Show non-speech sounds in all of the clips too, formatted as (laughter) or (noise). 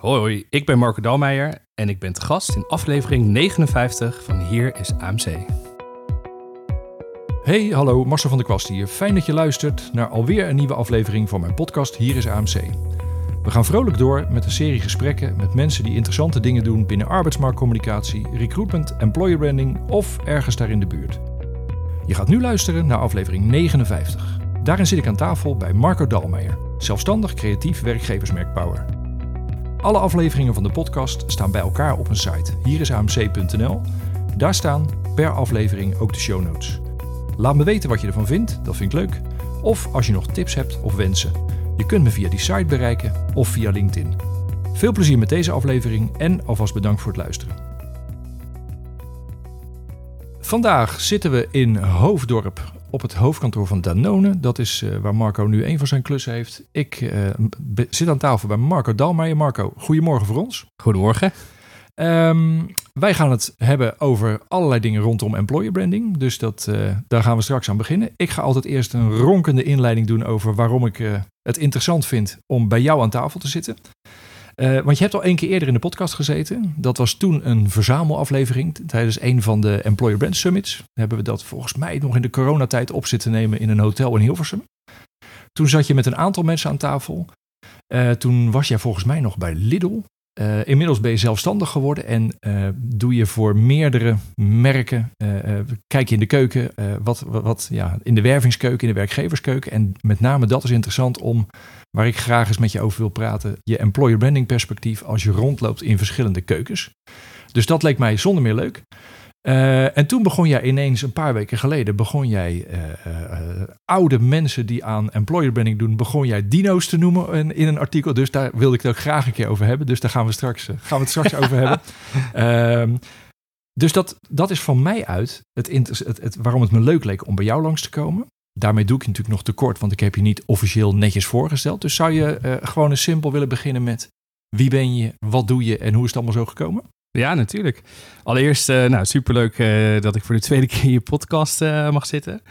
Hoi, ik ben Marco Dalmeijer en ik ben te gast in aflevering 59 van Hier is AMC. Hey, hallo, Marcel van der Kwast hier. Fijn dat je luistert naar alweer een nieuwe aflevering van mijn podcast Hier is AMC. We gaan vrolijk door met een serie gesprekken met mensen die interessante dingen doen binnen arbeidsmarktcommunicatie, recruitment, employer branding of ergens daar in de buurt. Je gaat nu luisteren naar aflevering 59. Daarin zit ik aan tafel bij Marco Dalmeijer, zelfstandig creatief werkgeversmerk Power. Alle afleveringen van de podcast staan bij elkaar op een site, hierisamc.nl. Daar staan per aflevering ook de show notes. Laat me weten wat je ervan vindt, dat vind ik leuk. Of als je nog tips hebt of wensen. Je kunt me via die site bereiken of via LinkedIn. Veel plezier met deze aflevering en alvast bedankt voor het luisteren. Vandaag zitten we in Hoofddorp op het hoofdkantoor van Danone. Dat is uh, waar Marco nu een van zijn klussen heeft. Ik uh, zit aan tafel bij Marco Dalmeijer. Marco, goedemorgen voor ons. Goedemorgen. Um, wij gaan het hebben over allerlei dingen rondom employer branding. Dus dat, uh, daar gaan we straks aan beginnen. Ik ga altijd eerst een ronkende inleiding doen over waarom ik het interessant vind om bij jou aan tafel te zitten. Uh, want je hebt al één keer eerder in de podcast gezeten. Dat was toen een verzamelaflevering tijdens een van de Employer Brand Summits. Hebben we dat volgens mij nog in de coronatijd op zitten nemen in een hotel in Hilversum. Toen zat je met een aantal mensen aan tafel. Uh, toen was jij volgens mij nog bij Lidl. Uh, inmiddels ben je zelfstandig geworden en uh, doe je voor meerdere merken. Uh, kijk je in de keuken, wat, wat, wat, ja, in de wervingskeuken, in de werkgeverskeuken. En met name dat is interessant om, waar ik graag eens met je over wil praten, je employer branding perspectief als je rondloopt in verschillende keukens. Dus dat leek mij zonder meer leuk. Uh, en toen begon jij ineens, een paar weken geleden, begon jij uh, uh, oude mensen die aan employer branding doen, begon jij dino's te noemen in, in, een artikel. Dus daar wilde ik het ook graag een keer over hebben. Dus daar gaan we, straks, gaan we het straks (laughs) over hebben. Ehm, dus dat, dat is van mij uit het, het, het, waarom het me leuk leek om bij jou langs te komen. Daarmee doe ik natuurlijk nog tekort, want ik heb je niet officieel netjes voorgesteld. Dus zou je gewoon eens simpel willen beginnen met wie ben je, wat doe je en hoe is het allemaal zo gekomen? Ja, natuurlijk. Allereerst, uh, nou, superleuk uh, dat ik voor de tweede keer in je podcast uh, mag zitten.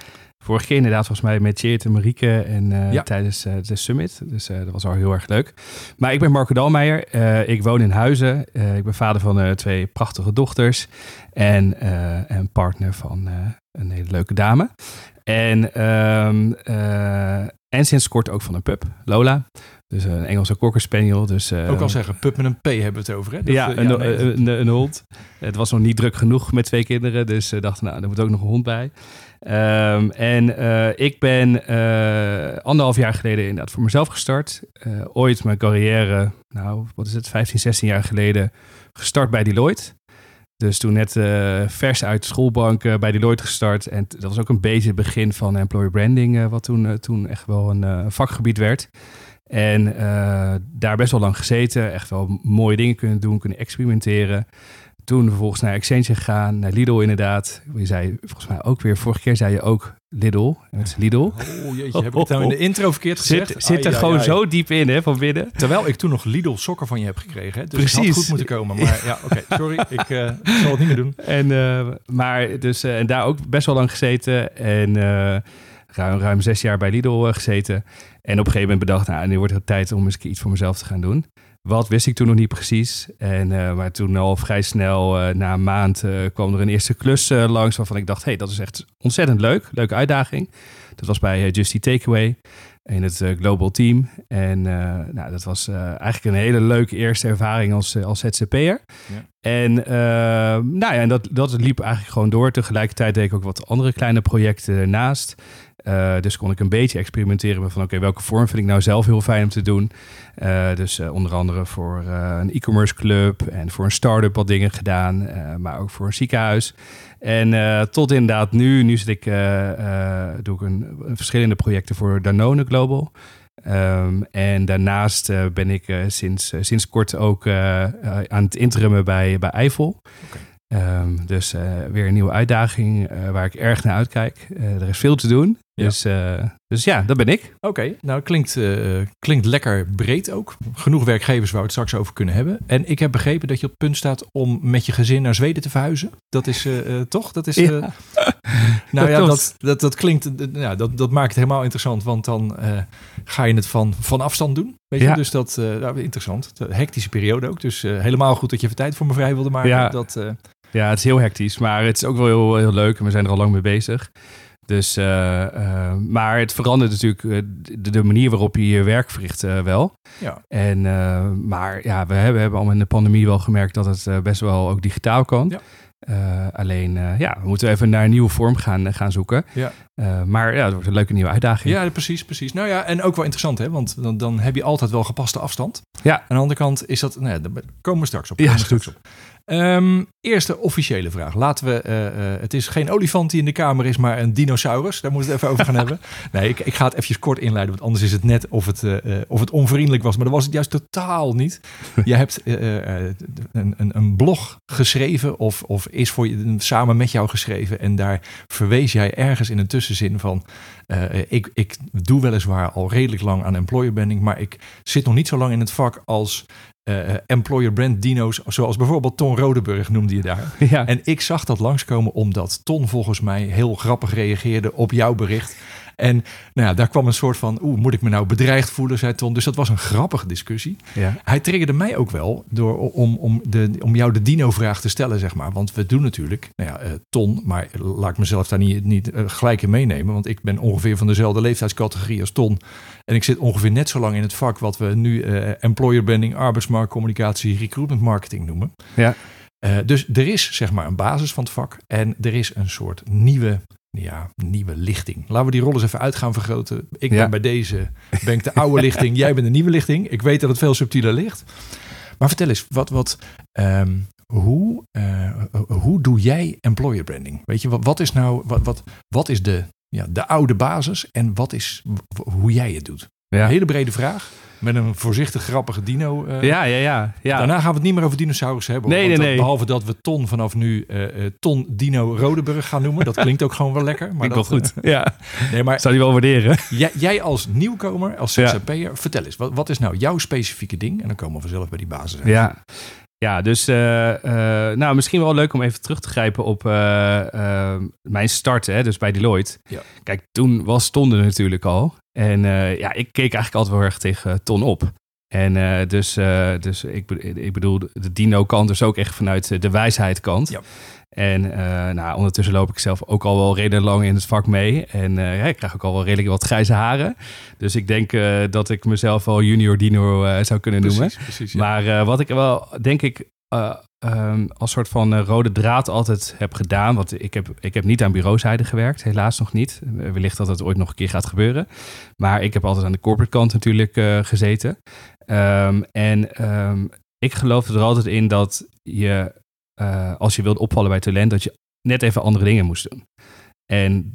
Vorige keer inderdaad volgens mij met Cheert en Marieke en ja. tijdens de summit. Dus dat was al heel erg leuk. Maar ik ben Marco Dalmeijer. ik woon in Huizen. ik ben vader van twee prachtige dochters. En een partner van een hele leuke dame. En, um, en sinds kort ook van een pup, Lola. Dus een Engelse cocker spaniel. Dus, uh, ook al zeggen, pup met een P hebben we het over, hè? Dat, ja, een, ja nee, een, een, hond. Het was nog niet druk genoeg met twee kinderen, dus uh, dachten, nou, er moet ook nog een hond bij. Um, en uh, ik ben anderhalf jaar geleden inderdaad voor mezelf gestart. ooit mijn carrière, nou, wat is het, 15, 16 jaar geleden, gestart bij Deloitte. Dus toen net vers uit de schoolbank bij Deloitte gestart. En dat was ook een beetje het begin van employer branding, wat toen, toen echt wel een vakgebied werd. En daar best wel lang gezeten. Echt wel mooie dingen kunnen doen, kunnen experimenteren. Toen vervolgens naar Exchange gegaan, naar Lidl inderdaad. Je zei volgens mij ook weer, vorige keer zei je ook Lidl. Het is Lidl. Oh jeetje, heb ik het nou in de intro verkeerd gezegd? Zit, zit er ai, gewoon ai. zo diep in hè, van binnen. Terwijl ik toen nog Lidl sokken van je heb gekregen. Hè? Dus Precies. het had goed moeten komen. Maar ja, oké, okay, (laughs) sorry. Ik, uh, ik, zal het niet meer doen. En, uh, maar dus, uh, en daar ook best wel lang gezeten. En ruim, ruim zes jaar bij Lidl gezeten. En op een gegeven moment bedacht, nou, nu wordt het tijd om eens iets voor mezelf te gaan doen. Wat wist ik toen nog niet precies. En, uh, maar toen al vrij snel, uh, na een maand, uh, kwam er een eerste klus langs waarvan ik dacht, hey, dat is echt ontzettend leuk. Leuke uitdaging. Dat was bij Justy Takeaway in het Global Team. En nou, dat was eigenlijk een hele leuke eerste ervaring als, als ZZP'er. Ja. En, nou ja, en dat, dat liep eigenlijk gewoon door. Tegelijkertijd deed ik ook wat andere kleine projecten ernaast. Uh, dus kon ik een beetje experimenteren met van oké, welke vorm vind ik nou zelf heel fijn om te doen. Uh, dus uh, onder andere voor een e-commerce club en voor een start-up wat dingen gedaan, maar ook voor een ziekenhuis. En tot inderdaad nu, nu zit ik, doe ik een, verschillende projecten voor Danone Global. Um, en daarnaast ben ik sinds, sinds kort ook aan het interimmen bij, bij Eiffel. Um, dus uh, weer een nieuwe uitdaging uh, waar ik erg naar uitkijk. Uh, er is veel te doen. Ja. Dus, dus ja, dat ben ik. Oké, okay, nou klinkt, klinkt lekker breed ook. Genoeg werkgevers waar we het straks over kunnen hebben. En ik heb begrepen dat je op het punt staat om met je gezin naar Zweden te verhuizen. Dat is toch? Dat is, ja. (laughs) nou ja, klopt. dat, dat, dat klinkt, eh, ja, dat, dat maakt het helemaal interessant, want dan eh, ga je het van, van afstand doen. Weet je? Ja. Dus dat is interessant. De hectische periode ook. Dus eh, helemaal goed dat je even tijd voor me vrij wilde maken. Dat, eh, Ja, het is heel hectisch, maar het is ook wel heel, heel leuk en we zijn er al lang mee bezig. Dus, eh, eh, maar het verandert natuurlijk eh, de, de manier waarop je je werk verricht wel. ja. En, maar ja, we hebben, we hebben al in de pandemie wel gemerkt dat het best wel ook digitaal kan. Ja. Alleen, ja, we moeten even naar een nieuwe vorm gaan, gaan zoeken. Ja. Maar ja, het wordt een leuke nieuwe uitdaging. ja, precies, precies. Nou ja, en ook wel interessant, hè? Want dan, dan heb je altijd wel gepaste afstand. Ja. Aan de andere kant is dat, nou ja, daar komen we straks op. Ja, straks op. Ehm, eerste officiële vraag. Laten we, eh, eh, het is geen olifant die in de kamer is, maar een dinosaurus. Daar moeten we het even over gaan hebben. (laughs) Nee, ik, ik ga het eventjes kort inleiden, want anders is het net of het, eh, of het onvriendelijk was. Maar dat was het juist totaal niet. (laughs) Je hebt een, een, een blog geschreven of, of is voor je, samen met jou geschreven. En daar verwees jij ergens in een tussenzin van... ik, ik doe weliswaar al redelijk lang aan employer branding, maar ik zit nog niet zo lang in het vak als eh, employer brand dino's, zoals bijvoorbeeld Ton Rodeburg noemde je daar. Ja. En ik zag dat langskomen omdat Ton volgens mij heel grappig reageerde op jouw bericht. En nou ja, daar kwam een soort van, oeh, moet ik me nou bedreigd voelen, zei Ton. Dus dat was een grappige discussie. ja. Hij triggerde mij ook wel door, om, om, de, om jou de dino-vraag te stellen, zeg maar. Want we doen natuurlijk, nou ja, eh, Ton, maar laat ik mezelf daar niet, niet eh, gelijk in meenemen. Want ik ben ongeveer van dezelfde leeftijdscategorie als Ton. En ik zit ongeveer net zo lang in het vak wat we nu eh, employer branding, arbeidsmarktcommunicatie, recruitment marketing noemen. Ja. Dus er is zeg maar een basis van het vak en er is een soort nieuwe, ja, nieuwe lichting. Laten we die rollen eens even uit gaan vergroten. Ik Ja. ben bij deze, ben ik de oude lichting, jij bent de nieuwe lichting. Ik weet dat het veel subtieler ligt. Maar vertel eens, wat, wat, ehm, hoe, eh, hoe doe jij employer branding? Weet je, wat, wat is nou, wat, wat, wat is de, ja, de oude basis en wat is hoe jij het doet? Ja. Een hele brede vraag met een voorzichtig grappige dino. eh, ja, ja, ja. ja. Daarna gaan we het niet meer over dinosaurussen hebben. Nee, dat-. Behalve dat we Ton vanaf nu eh, eh, Ton Dino Rodeburg gaan noemen. Dat klinkt ook gewoon wel lekker. Maar ik wel dat, goed. ja. nee, maar Zou die wel waarderen. jij, jij als nieuwkomer, als. ZZP'er, vertel eens. Wat, wat is nou jouw specifieke ding? En dan komen we vanzelf bij die basis uit. Ja. Ja, dus nou, misschien wel leuk om even terug te grijpen op mijn start, hè, dus bij Deloitte. Ja. Kijk, toen was Ton er natuurlijk al. En eh, ja, ik keek eigenlijk altijd wel erg tegen Ton op. En eh, dus, eh, dus ik, ik bedoel, de dino-kant dus ook echt vanuit de wijsheid-kant. Ja. En eh, nou, ondertussen loop ik zelf ook al wel redelijk lang in het vak mee. En eh, ja, ik krijg ook al wel redelijk wat grijze haren. Dus ik denk eh, dat ik mezelf wel junior dino eh, zou kunnen noemen. Precies, precies. ja. Maar eh, wat ik wel, denk ik, eh, ehm, als soort van eh, rode draad altijd heb gedaan. Want ik heb, ik heb niet aan bureauzijde gewerkt, helaas nog niet. Eh, wellicht dat het ooit nog een keer gaat gebeuren. Maar ik heb altijd aan de corporate kant natuurlijk eh, gezeten. Ehm, en ehm, ik geloof er altijd in dat je, als je wilt opvallen bij talent, dat je net even andere dingen moest doen. En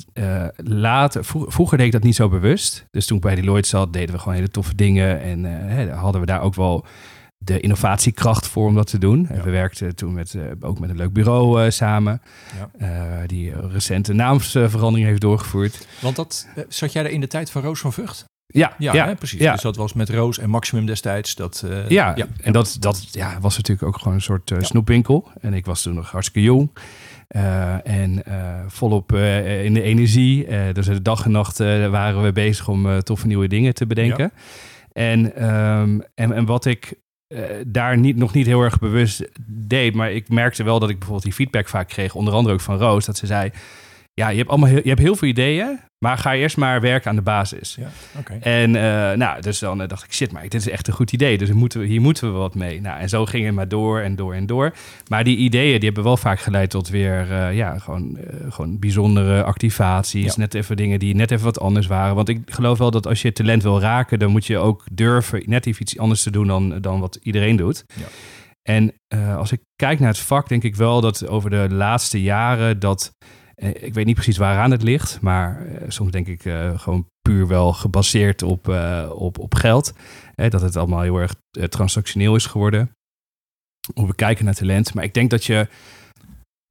later, vro- vroeger deed ik dat niet zo bewust. Dus toen ik bij Deloitte zat, deden we gewoon hele toffe dingen. En hè, hadden we daar ook wel de innovatiekracht voor om dat te doen. En Ja. we werkten toen met, eh, ook met een leuk bureau eh, samen. Ja. eh, die recente naamsverandering heeft doorgevoerd. Want dat, zat jij er in de tijd van Roos van Vught? Ja, Ja, ja, hè, precies. ja. Dus dat was met Roos en Maximum destijds. Dat, Ja, en dat, dat ja, was natuurlijk ook gewoon een soort snoepwinkel. En ik was toen nog hartstikke jong. En volop in de energie. Dus de dag en nacht waren we bezig om toffe nieuwe dingen te bedenken. En, ehm, en, en wat ik daar niet, nog niet heel erg bewust deed, maar ik merkte wel dat ik bijvoorbeeld die feedback vaak kreeg, onder andere ook van Roos, dat ze zei, ja, je hebt, allemaal heel, je hebt heel veel ideeën, maar ga eerst maar werken aan de basis. Ja. En eh, nou, dus dan eh, dacht ik, shit, maar dit is echt een goed idee. Dus hier moeten we, hier moeten we wat mee. Nou, en zo ging het maar door en door en door. Maar die ideeën, die hebben wel vaak geleid tot weer, eh, ja, gewoon, gewoon bijzondere activaties. Ja. Net even dingen die net even wat anders waren. Want ik geloof wel dat als je talent wil raken, dan moet je ook durven net even iets anders te doen dan, dan wat iedereen doet. Ja. En als ik kijk naar het vak, denk ik wel dat over de laatste jaren dat... eh, Ik weet niet precies waaraan het ligt, maar eh, soms denk ik eh, gewoon puur wel gebaseerd op, op, op geld. Dat het allemaal heel erg transactioneel is geworden. Hoe we kijken naar talent. Maar ik denk dat je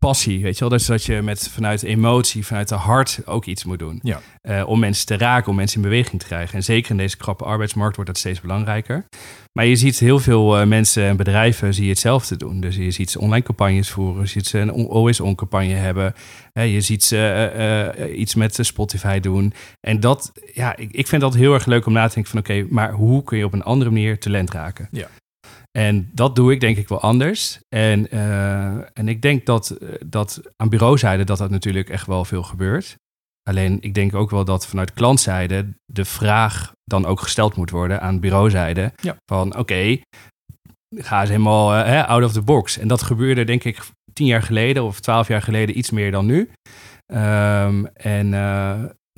passie, weet je wel. Dus dat je met, vanuit emotie, vanuit de hart ook iets moet doen. Ja. Eh, om mensen te raken, om mensen in beweging te krijgen. En zeker in deze krappe arbeidsmarkt wordt dat steeds belangrijker. Maar je ziet heel veel eh, mensen en bedrijven zie je hetzelfde doen. Dus je ziet ze online campagnes voeren, je ziet ze een always-on campagne hebben. Hè, je ziet ze eh, iets met Spotify doen. En dat, ja, ik, ik vind dat heel erg leuk om na te denken van oké, maar hoe kun je op een andere manier talent raken? Ja. En dat doe ik denk ik wel anders. En, eh, en ik denk dat, eh, dat aan bureauzijde dat dat natuurlijk echt wel veel gebeurt. Alleen ik denk ook wel dat vanuit klantzijde de vraag dan ook gesteld moet worden aan bureauzijde. Ja. Van oké, ga eens helemaal eh, out of the box. En dat gebeurde denk ik tien jaar geleden of twaalf jaar geleden iets meer dan nu. Ehm, en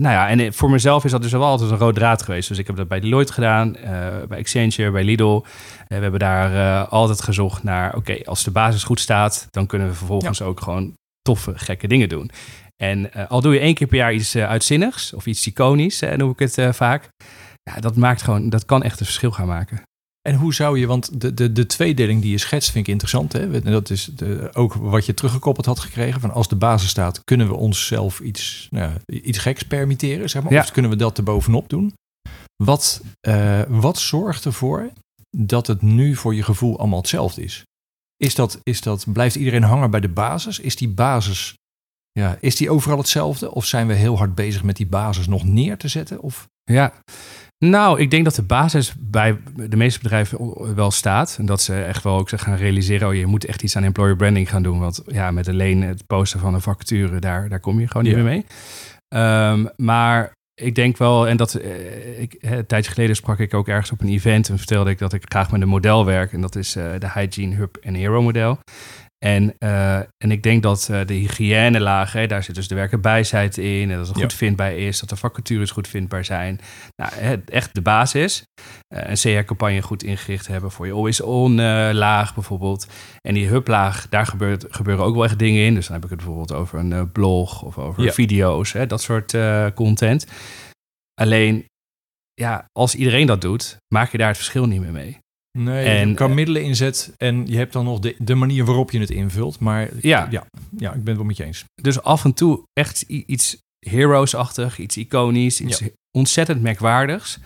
nou ja, en voor mezelf is dat dus wel altijd een rood draad geweest. Dus ik heb dat bij Deloitte gedaan, eh, bij Accenture, bij Lidl. En we hebben daar eh, altijd gezocht naar, oké, als de basis goed staat, dan kunnen we vervolgens ook gewoon toffe, gekke dingen doen. En eh, al doe je één keer per jaar iets eh, uitzinnigs of iets iconisch, eh, noem ik het eh, vaak. Ja, dat maakt gewoon, dat kan echt een verschil gaan maken. En hoe zou je, want de, de, de tweedeling die je schetst vind ik interessant. Hè? En dat is de, ook wat je teruggekoppeld had gekregen. Van als de basis staat, kunnen we onszelf iets, nou, iets geks permitteren. Zeg maar, Ja. Of kunnen we dat erbovenop doen? Wat, eh, wat zorgt ervoor dat het nu voor je gevoel allemaal hetzelfde is? Is dat, is dat, blijft iedereen hangen bij de basis? Is die basis, ja, is die overal hetzelfde? Of zijn we heel hard bezig met die basis nog neer te zetten? Of, Ja, nou, ik denk dat de basis bij de meeste bedrijven wel staat. En dat ze echt wel ook gaan realiseren, oh, je moet echt iets aan employer branding gaan doen. Want ja, met alleen het posten van een vacature, daar, daar kom je gewoon niet Ja. meer mee. Ehm, maar ik denk wel, en dat eh, ik, een tijdje geleden sprak ik ook ergens op een event en vertelde ik dat ik graag met een model werk. En dat is eh, de Hygiene Hub en Hero model. En, eh, en ik denk dat eh, de hygiënelaag, hè, daar zit dus de werkenbijsheid in. En dat het Ja. goed vindbaar is, dat de vacatures goed vindbaar zijn. Nou, hè, echt de basis. Eh, een CR-campagne goed ingericht hebben voor je always-on eh, laag bijvoorbeeld. En die hublaag, daar gebeurt, gebeuren ook wel echt dingen in. Dus dan heb ik het bijvoorbeeld over een blog of over Ja. video's, hè, dat soort content. Alleen, ja, als iedereen dat doet, maak je daar het verschil niet meer mee. Nee, En- je kan middelen inzet en je hebt dan nog de, de manier waarop je het invult. Maar Ja. ja, ja, ik ben het wel met je eens. Dus af en toe echt iets heroes-achtig, iets iconisch, iets ontzettend merkwaardigs.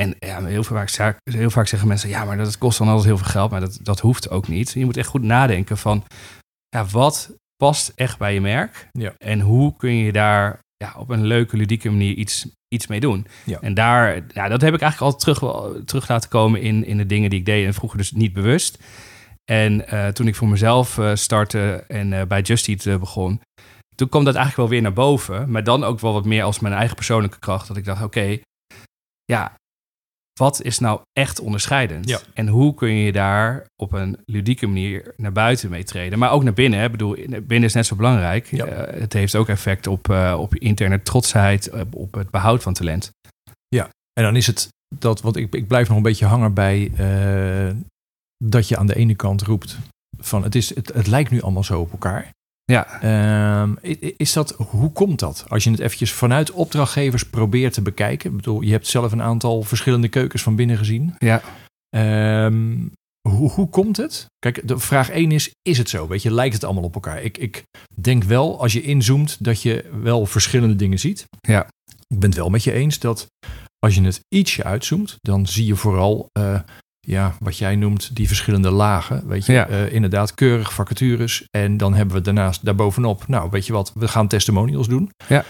En ja, heel vaak, za- heel vaak zeggen mensen, ja, maar dat kost dan altijd heel veel geld. Maar dat, dat hoeft ook niet. Je moet echt goed nadenken van, ja, wat past echt bij je merk? Ja. En hoe kun je daar ja, op een leuke, ludieke manier iets, iets mee doen? Ja. En daar, ja, dat heb ik eigenlijk altijd terug, terug laten komen in, in de dingen die ik deed. En vroeger dus niet bewust. En eh, toen ik voor mezelf eh, startte en eh, bij Just Eat begon, toen kwam dat eigenlijk wel weer naar boven. Maar dan ook wel wat meer als mijn eigen persoonlijke kracht. Dat ik dacht, oké, ja, wat is nou echt onderscheidend? Ja. En hoe kun je daar op een ludieke manier naar buiten mee treden? Maar ook naar binnen. Ik bedoel, binnen is net zo belangrijk. Ja. Eh, het heeft ook effect op, eh, op interne trotsheid, op, op het behoud van talent. En dan is het dat, want ik, ik blijf nog een beetje hangen bij eh, dat je aan de ene kant roept van het, is, het, het lijkt nu allemaal zo op elkaar. Ja, Ehm, is dat, hoe komt dat? Als je het eventjes vanuit opdrachtgevers probeert te bekijken. Ik bedoel, je hebt zelf een aantal verschillende keukens van binnen gezien. ja, Ehm, hoe, hoe komt het? Kijk, de vraag 1 is, is het zo? Weet je, lijkt het allemaal op elkaar? Ik, ik denk wel, als je inzoomt, dat je wel verschillende dingen ziet. Ja. Ik ben het wel met je eens dat als je het ietsje uitzoomt, dan zie je vooral, eh, ja, wat jij noemt, die verschillende lagen. Weet je, Ja. Eh, inderdaad, keurig vacatures. En dan hebben we daarnaast daarbovenop, nou, weet je wat, we gaan testimonials doen. Ja.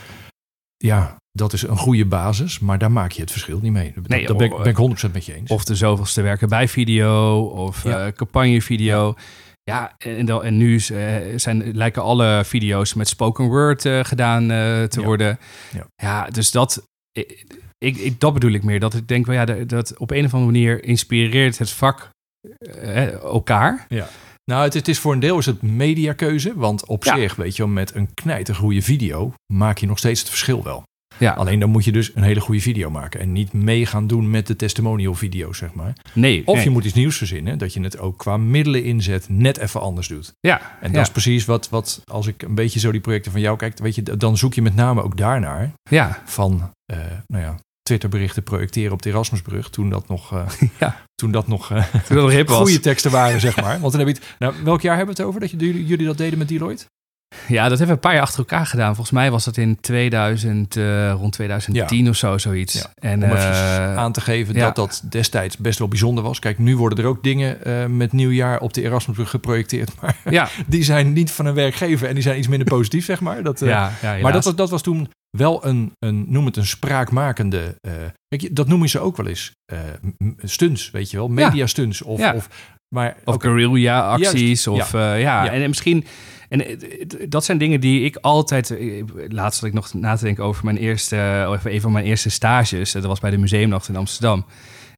Ja, dat is een goede basis, maar daar maak je het verschil niet mee. Dat, Nee, dat ben, ik, oh, ben ik 100% met je eens. Of de zoveelste werken bij video of Ja. eh, campagnevideo. Ja, en, dan, en nu eh, zijn, lijken alle video's met spoken word gedaan te Ja. worden. Ja. Ja. dus dat, ik, ik, dat bedoel ik meer. Dat ik denk, wel ja, dat, dat op een of andere manier inspireert het vak eh, elkaar. Nou, het, het is voor een deel is het mediakeuze. Want op Ja. zich, weet je wel, met een knijtergoede video maak je nog steeds het verschil wel. Ja, Alleen dan moet je dus een hele goede video maken. En niet mee gaan doen met de testimonial video's, zeg maar. nee. Of nee. je moet iets nieuws verzinnen. Dat je het ook qua middelen inzet net even anders doet. Ja, En dat ja, is precies wat, wat, als ik een beetje zo die projecten van jou kijk, weet je, dan zoek je met name ook daarnaar. ja, Van, eh, nou ja, Twitterberichten projecteren op de Erasmusbrug. Toen dat nog, eh, (laughs) Ja. toen dat nog eh, toen dat nog (laughs) goede teksten waren, zeg maar. (laughs) Want dan heb je het, nou, welk jaar hebben we het over dat jullie, jullie dat deden met Deloitte? Ja, dat hebben we een paar jaar achter elkaar gedaan. Volgens mij was dat in 2000, uh, rond 2010 of zo, zoiets. Ja, en, Om uh, aan te geven ja. dat dat destijds best wel bijzonder was. Kijk, nu worden er ook dingen uh, met nieuwjaar op de Erasmusbrug geprojecteerd. Maar ja. die zijn niet van een werkgever en die zijn iets minder positief, zeg maar. Dat, maar dat was, dat was toen wel een, een, noem het een spraakmakende... Kijk, dat noemen ze ook wel eens stunts, weet je wel. Media stunts of... Ja. of maar, of okay. guerrilla-acties. Juist. Of ja. ja. En, en misschien. En dat zijn dingen die ik altijd. Laatst zat ik nog na te denken over mijn eerste. Of een van mijn eerste stages. Dat was bij de Museumnacht in Amsterdam.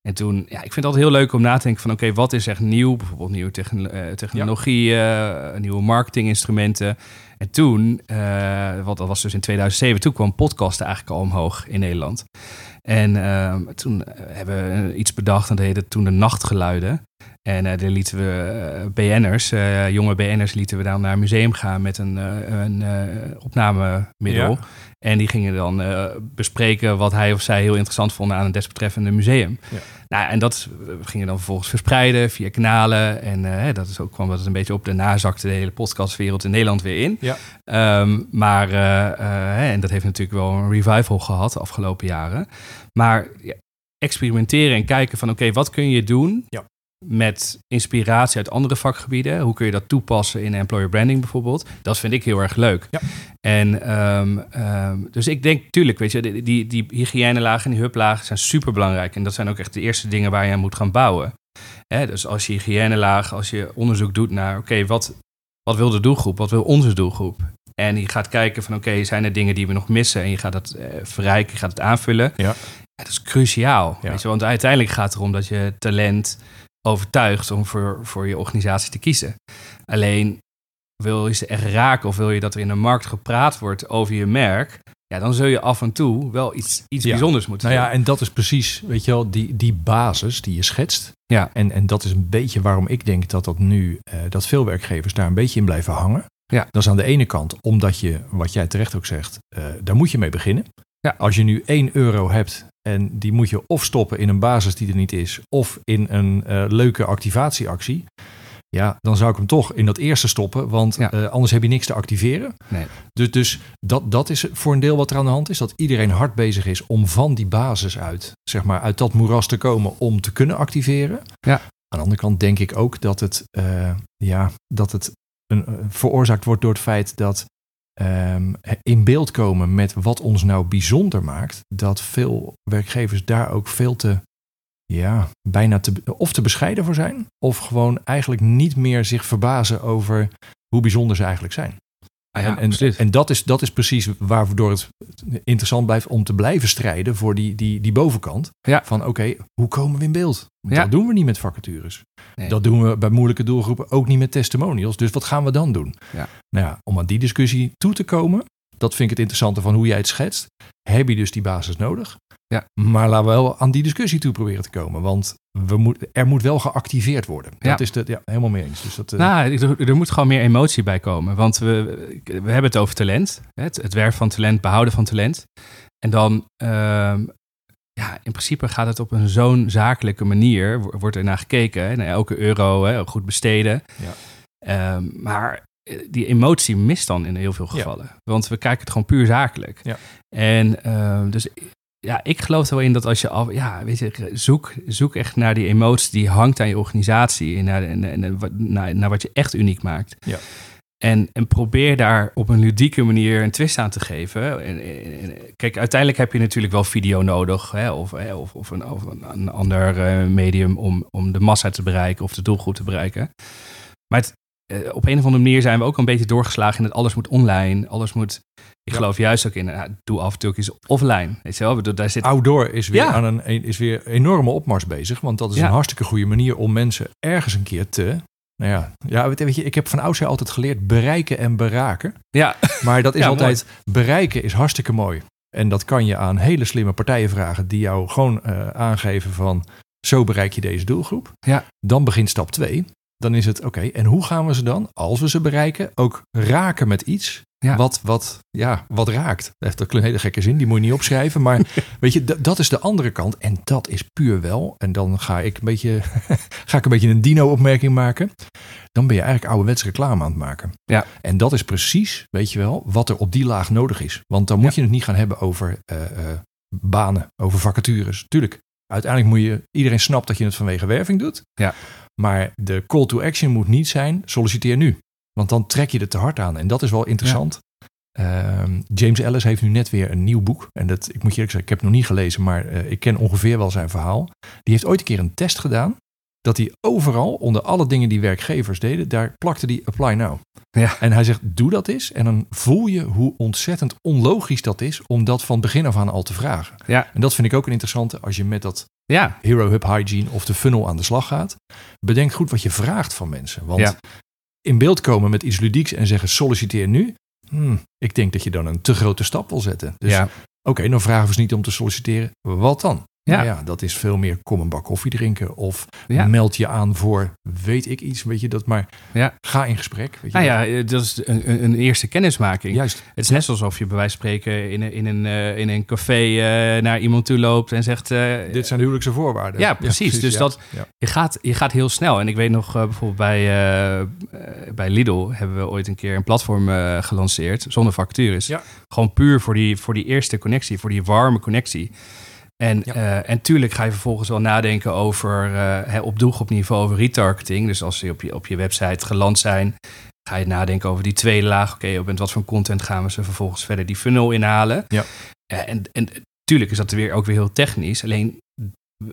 En toen, ja, ik vind het altijd heel leuk om na te denken van, oké, okay, wat is echt nieuw? Bijvoorbeeld nieuwe techn technologie, ja. uh, nieuwe marketinginstrumenten. En toen, uh, wat dat was dus in 2007, toen kwam podcasten eigenlijk al omhoog in Nederland. En uh, toen hebben we iets bedacht en dat heette toen de nachtgeluiden. En uh, daar lieten we uh, BN'ers, uh, jonge BN'ers, lieten we dan naar een museum gaan met een, een opnamemiddel. Ja. En die gingen dan bespreken wat hij of zij heel interessant vonden aan een desbetreffende museum. Ja. Nou, en dat gingen dan vervolgens verspreiden via kanalen. En dat is ook, kwam dat een beetje op. Daarna zakte de hele podcastwereld in Nederland weer in. Ja. Um, maar, en dat heeft natuurlijk wel een revival gehad de afgelopen jaren. Maar experimenteren en kijken van oké, okay, wat kun je doen ja met inspiratie uit andere vakgebieden. Hoe kun je dat toepassen in employer branding bijvoorbeeld? Dat vind ik heel erg leuk. Ja. En um, um, dus ik denk, tuurlijk, weet je, die, die, die hygiënelagen en die huplagen zijn super belangrijk. En dat zijn ook echt de eerste dingen waar je aan moet gaan bouwen. Hè, dus als je hygiënelaag, als je onderzoek doet naar, oké, okay, wat, wat wil de doelgroep? Wat wil onze doelgroep? En je gaat kijken van, oké, okay, zijn er dingen die we nog missen? En je gaat dat uh, verrijken, je gaat het aanvullen. Ja. Ja, dat is cruciaal. Ja. Weet je, want uiteindelijk gaat het erom dat je talent overtuigd om voor, voor je organisatie te kiezen. Alleen wil je ze echt raken of wil je dat er in de markt gepraat wordt over je merk, ja, dan zul je af en toe wel iets, iets Ja. bijzonders moeten Nou ja, en dat is precies, weet je wel, die, die basis die je schetst. Ja. En, en dat is een beetje waarom ik denk dat dat nu, eh, dat veel werkgevers daar een beetje in blijven hangen. Ja. Dat is aan de ene kant omdat je, wat jij terecht ook zegt, eh, daar moet je mee beginnen. Ja. Als je nu 1 euro hebt en die moet je of stoppen in een basis die er niet is, of in een eh, leuke activatieactie. Ja, dan zou ik hem toch in dat eerste stoppen, want Ja. eh, anders heb je niks te activeren. Nee. Dus, dus dat, dat is voor een deel wat er aan de hand is. Dat iedereen hard bezig is om van die basis uit, zeg maar, uit dat moeras te komen om te kunnen activeren. Ja. Aan de andere kant denk ik ook dat het, eh, ja, dat het een, veroorzaakt wordt door het feit dat ehm, in beeld komen met wat ons nou bijzonder maakt, dat veel werkgevers daar ook veel te, ja, bijna te, of te bescheiden voor zijn, of gewoon eigenlijk niet meer zich verbazen over hoe bijzonder ze eigenlijk zijn. Ja, en, en, dat, is, dat is precies waardoor het interessant blijft om te blijven strijden voor die, die, die bovenkant. Ja. Van oké, hoe komen we in beeld? Ja. Dat doen we niet met vacatures. Nee. Dat doen we bij moeilijke doelgroepen ook niet met testimonials. Dus wat gaan we dan doen? Ja. Nou ja, om aan die discussie toe te komen, dat vind ik het interessante van hoe jij het schetst. Heb je dus die basis nodig? Ja. Maar laten we wel aan die discussie toe proberen te komen. Want we moet, er moet wel geactiveerd worden. Ja. Dat is de, ja, helemaal mee eens. Dus dat, eh, Nou, er, er moet gewoon meer emotie bij komen. Want we, we hebben het over talent. Het, het werven van talent, behouden van talent. En dan, ehm, ja, in principe gaat het op een zo'n zakelijke manier. wo- Wordt er naar gekeken, hè, naar elke euro, hè, goed besteden. Ja. Ehm, maar die emotie mist dan in heel veel Ja. gevallen. Want we kijken het gewoon puur zakelijk. Ja. En ehm, dus ja, ik geloof er wel in dat als je al, ja, weet je, zoek, zoek echt naar die emotie die hangt aan je organisatie en naar, en, naar, naar wat je echt uniek maakt. Ja. En, en probeer daar op een ludieke manier een twist aan te geven. En, kijk, uiteindelijk heb je natuurlijk wel video nodig, hè, of, hè, of, of, een, of een, ander eh, medium om, om de massa te bereiken of de doelgroep te bereiken. Maar het, eh, op een of andere manier zijn we ook een beetje doorgeslagen in dat alles moet online, alles moet. Ik Ja. geloof juist ook in, nou, doe af en toe ook eens offline. Weet je wel, daar zit Outdoor is weer, Ja. aan een, is weer enorme opmars bezig. Want dat is Ja. een hartstikke goede manier om mensen ergens een keer te... Nou ja, ja weet, weet je, ik heb van oudsher altijd geleerd bereiken en beraken. Ja, Maar dat (laughs) is altijd, bereiken is hartstikke mooi. En dat kan je aan hele slimme partijen vragen die jou gewoon eh, aangeven van zo bereik je deze doelgroep. Ja. Dan begint stap 2. Dan is het oké, en hoe gaan we ze dan, als we ze bereiken, ook raken met iets Ja. wat, wat, ja, wat raakt. Dat heeft een hele gekke zin, die moet je niet opschrijven. Maar (laughs) weet je, dat is de andere kant. En dat is puur wel. En dan ga ik een beetje, (laughs) ga ik een, beetje een dino-opmerking maken. dan ben je eigenlijk ouderwetse reclame aan het maken. Ja. En dat is precies, weet je wel, wat er op die laag nodig is. Want dan moet je het niet gaan hebben over eh, eh, banen, over vacatures. Tuurlijk, uiteindelijk moet je, iedereen snapt dat je het vanwege werving doet. Ja. Maar de call to action moet niet zijn, solliciteer nu. Want dan trek je er te hard aan. En dat is wel interessant. Ehm, James Ellis heeft nu net weer een nieuw boek. En dat, ik moet je eerlijk zeggen, ik heb het nog niet gelezen, maar eh, ik ken ongeveer wel zijn verhaal. Die heeft ooit een keer een test gedaan. Dat hij overal, onder alle dingen die werkgevers deden, daar plakte die apply now. Ja. En hij zegt, doe dat eens. En dan voel je hoe ontzettend onlogisch dat is om dat van begin af aan al te vragen. Ja. En dat vind ik ook een interessante als je met dat Ja, Hero Hub Hygiene of de funnel aan de slag gaat. Bedenk goed wat je vraagt van mensen. Want Ja. in beeld komen met iets ludieks en zeggen solliciteer nu. hmm, ik denk dat je dan een te grote stap wil zetten. Dus ja. oké, dan vragen we ze niet om te solliciteren. Wat dan? Ja. Nou ja, dat is veel meer kom een bak koffie drinken. Of Ja. meld je aan voor weet ik iets. Weet je dat maar. Ja. Ga in gesprek. Weet je Nou ja, eh, dat is een, een- eerste kennismaking. Juist. Het is net alsof je bij wijze van spreken in een, in een, eh, in een café eh, naar iemand toe loopt en zegt... Dit zijn de huwelijkse voorwaarden. Ja, precies. Dus dat-. Je gaat, je gaat heel snel. En ik weet nog bijvoorbeeld bij, bij Lidl hebben we ooit een keer een platform gelanceerd zonder vacatures. Gewoon puur voor die, voor die eerste connectie, voor die warme connectie. En, Ja. eh, en tuurlijk ga je vervolgens wel nadenken over hè, op doelgroepniveau over retargeting. Dus als ze op je, op je website geland zijn, ga je nadenken over die tweede laag. Oké, met wat voor content gaan we ze vervolgens verder die funnel inhalen. Ja. Eh, en, en tuurlijk is dat weer ook weer heel technisch. Alleen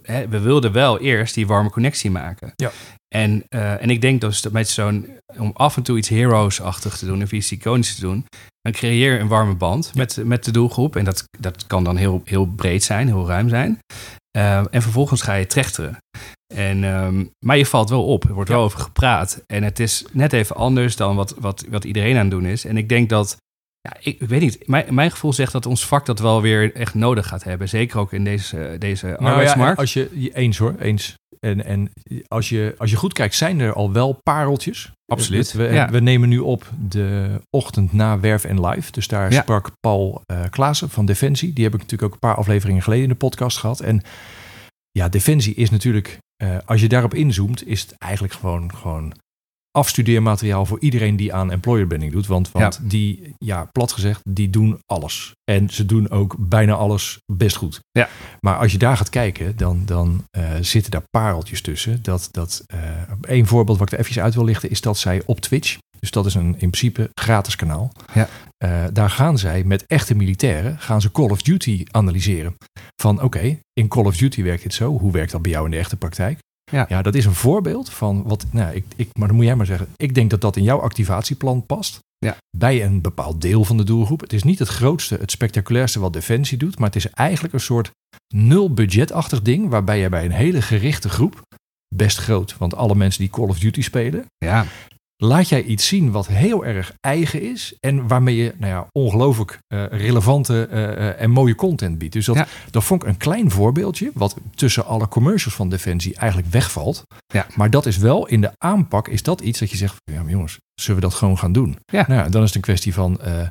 hè, we wilden wel eerst die warme connectie maken. Ja. En, eh, en ik denk dus dat met zo'n, om af en toe iets heroes-achtig te doen of iets iconisch te doen, dan creëer je een warme band met, met de doelgroep. En dat, dat kan dan heel, heel breed zijn, heel ruim zijn. Eh, en vervolgens ga je trechteren. En, ehm, maar je valt wel op, er wordt wel over gepraat. En het is net even anders dan wat, wat, wat iedereen aan het doen is. En ik denk dat, ja, ik, ik weet niet, mijn, mijn gevoel zegt dat ons vak dat wel weer echt nodig gaat hebben. Zeker ook in deze, deze Nou ja, arbeidsmarkt. als je je- eens hoor, eens. En, en als, je, als je goed kijkt, zijn er al wel pareltjes. Absoluut, We, ja. we nemen nu op de ochtend na Werf en Live. Dus daar Ja. sprak Paul eh Klaassen van Defensie. Die heb ik natuurlijk ook een paar afleveringen geleden in de podcast gehad. En ja, Defensie is natuurlijk, eh, als je daarop inzoomt, is het eigenlijk gewoon, gewoon afstudeermateriaal voor iedereen die aan employer branding doet. Want, want die, ja, plat gezegd, die doen alles. En ze doen ook bijna alles best goed. Ja. Maar als je daar gaat kijken, dan, dan eh, zitten daar pareltjes tussen. Dat, dat, eh één voorbeeld wat ik er even uit wil lichten, is dat zij op Twitch, dus dat is een in principe gratis kanaal. Ja. eh, daar gaan zij met echte militairen, gaan ze Call of Duty analyseren. Van oké, in Call of Duty werkt dit zo. Hoe werkt dat bij jou in de echte praktijk? Ja. ja, dat is een voorbeeld van wat, nou, ik, ik, maar dan moet jij maar zeggen. Ik denk dat dat in jouw activatieplan past. Ja. Bij een bepaald deel van de doelgroep. Het is niet het grootste, het spectaculairste wat Defensie doet. Maar het is eigenlijk een soort nul budgetachtig ding. Waarbij je bij een hele gerichte groep, best groot. Want alle mensen die Call of Duty spelen. ja, Laat jij iets zien wat heel erg eigen is. En waarmee je nou ja, ongelooflijk eh, relevante eh, eh, en mooie content biedt. Dus dat, Ja. dat vond ik een klein voorbeeldje. Wat tussen alle commercials van Defensie eigenlijk wegvalt. Ja. Maar dat is wel in de aanpak is dat iets dat je zegt. Ja maar jongens, zullen we dat gewoon gaan doen? Ja. Nou, ja, dan is het een kwestie van... eh,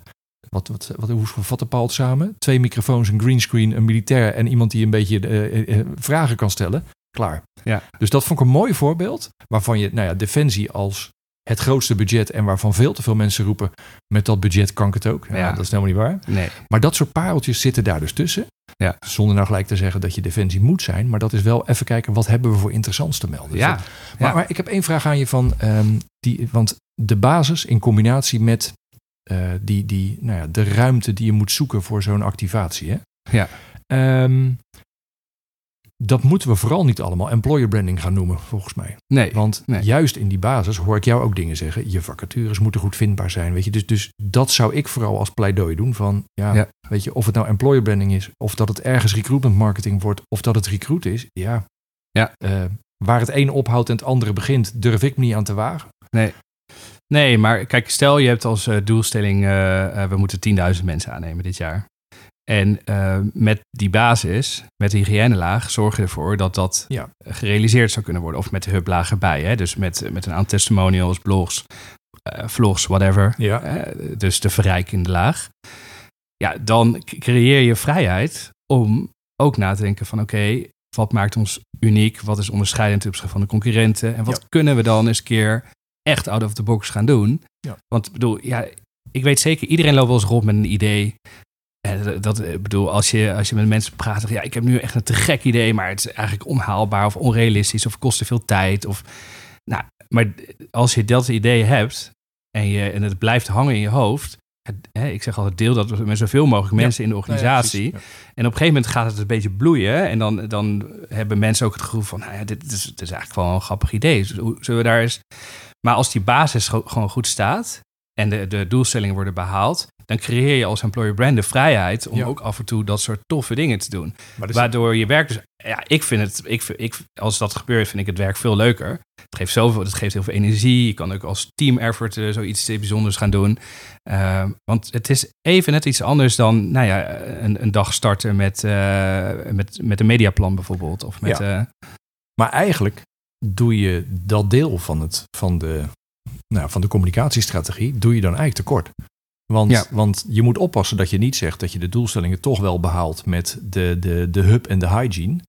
wat, wat, wat, hoe vatte Paul het samen? Twee microfoons, een greenscreen, een militair en iemand die een beetje vragen kan stellen. Klaar. Ja. Dus dat vond ik een mooi voorbeeld. Waarvan je, nou ja, Defensie als het grootste budget en waarvan veel te veel mensen roepen: met dat budget kan ik het ook. Ja, Ja. Dat is helemaal niet waar. nee. Maar dat soort pareltjes zitten daar dus tussen. Ja. Zonder nou gelijk te zeggen dat je Defensie moet zijn. Maar dat is wel even kijken, wat hebben we voor interessants te melden. Dus Ja, dat- maar, ja. maar ik heb één vraag aan je van, ehm, die, want de basis in combinatie met eh, die, die, nou ja, de ruimte die je moet zoeken voor zo'n activatie. Hè? Ja. Ehm, dat moeten we vooral niet allemaal employer branding gaan noemen, volgens mij. nee. Want Nee. juist in die basis hoor ik jou ook dingen zeggen. Je vacatures moeten goed vindbaar zijn. Weet je? Dus, dus dat zou ik vooral als pleidooi doen. Van ja, Ja. weet je, of het nou employer branding is, of dat het ergens recruitment marketing wordt, of dat het recruit is. Ja. Ja. Eh, waar het ene ophoudt en het andere begint, durf ik me niet aan te wagen. Nee, maar kijk, stel je hebt als eh, doelstelling, eh, we moeten 10.000 mensen aannemen dit jaar. En eh, met die basis, met de hygiënelaag, zorg je ervoor dat dat Ja. gerealiseerd zou kunnen worden. Of met de hublaag erbij. Hè? Dus met, met een aantal testimonials, blogs, eh, vlogs, whatever. Ja. Eh, dus de verrijkende laag. Ja, dan creëer je vrijheid om ook na te denken van oké, wat maakt ons uniek? Wat is onderscheidend ten opzichte van de concurrenten? En wat Ja. kunnen we dan eens een keer echt out of the box gaan doen. Ja. Want ik bedoel, ja, ik weet zeker, iedereen loopt wel eens rond met een idee. En dat- dat, ik bedoel, als je, als je met mensen praat, zeg ja, ik heb nu echt een te gek idee, maar het is eigenlijk onhaalbaar of onrealistisch of kost te veel tijd. Of, nou, maar als je dat idee hebt en, je, en het blijft hangen in je hoofd, ik zeg altijd, deel dat met zoveel mogelijk Ja. mensen in de Nou ja, organisatie. En op een gegeven moment gaat het een beetje bloeien. En dan, dan hebben mensen ook het gevoel van, nou ja, dit, is, dit is eigenlijk wel een grappig idee. Dus zullen we daar eens... Maar als die basis gewoon goed staat en de, de doelstellingen worden behaald, dan creëer je als employer brand de vrijheid om Ja. ook af en toe dat soort toffe dingen te doen. Maar Waardoor je werk dus... Ja, ik vind het... Ik, vind- ik, als dat gebeurt, vind ik het werk veel leuker. Het geeft zoveel... Het geeft heel veel energie. Je kan ook als team effort eh, zoiets bijzonders gaan doen. Eh, want het is even net iets anders dan... Nou ja, een, een dag starten met, eh, met, met een mediaplan bijvoorbeeld. Of met... Ja. eh, Maar eigenlijk doe je dat deel van, het, van, de, nou, van de communicatiestrategie, doe je dan eigenlijk tekort. Want, Ja. want je moet oppassen dat je niet zegt dat je de doelstellingen toch wel behaalt met de, de, de hub en de hygiene.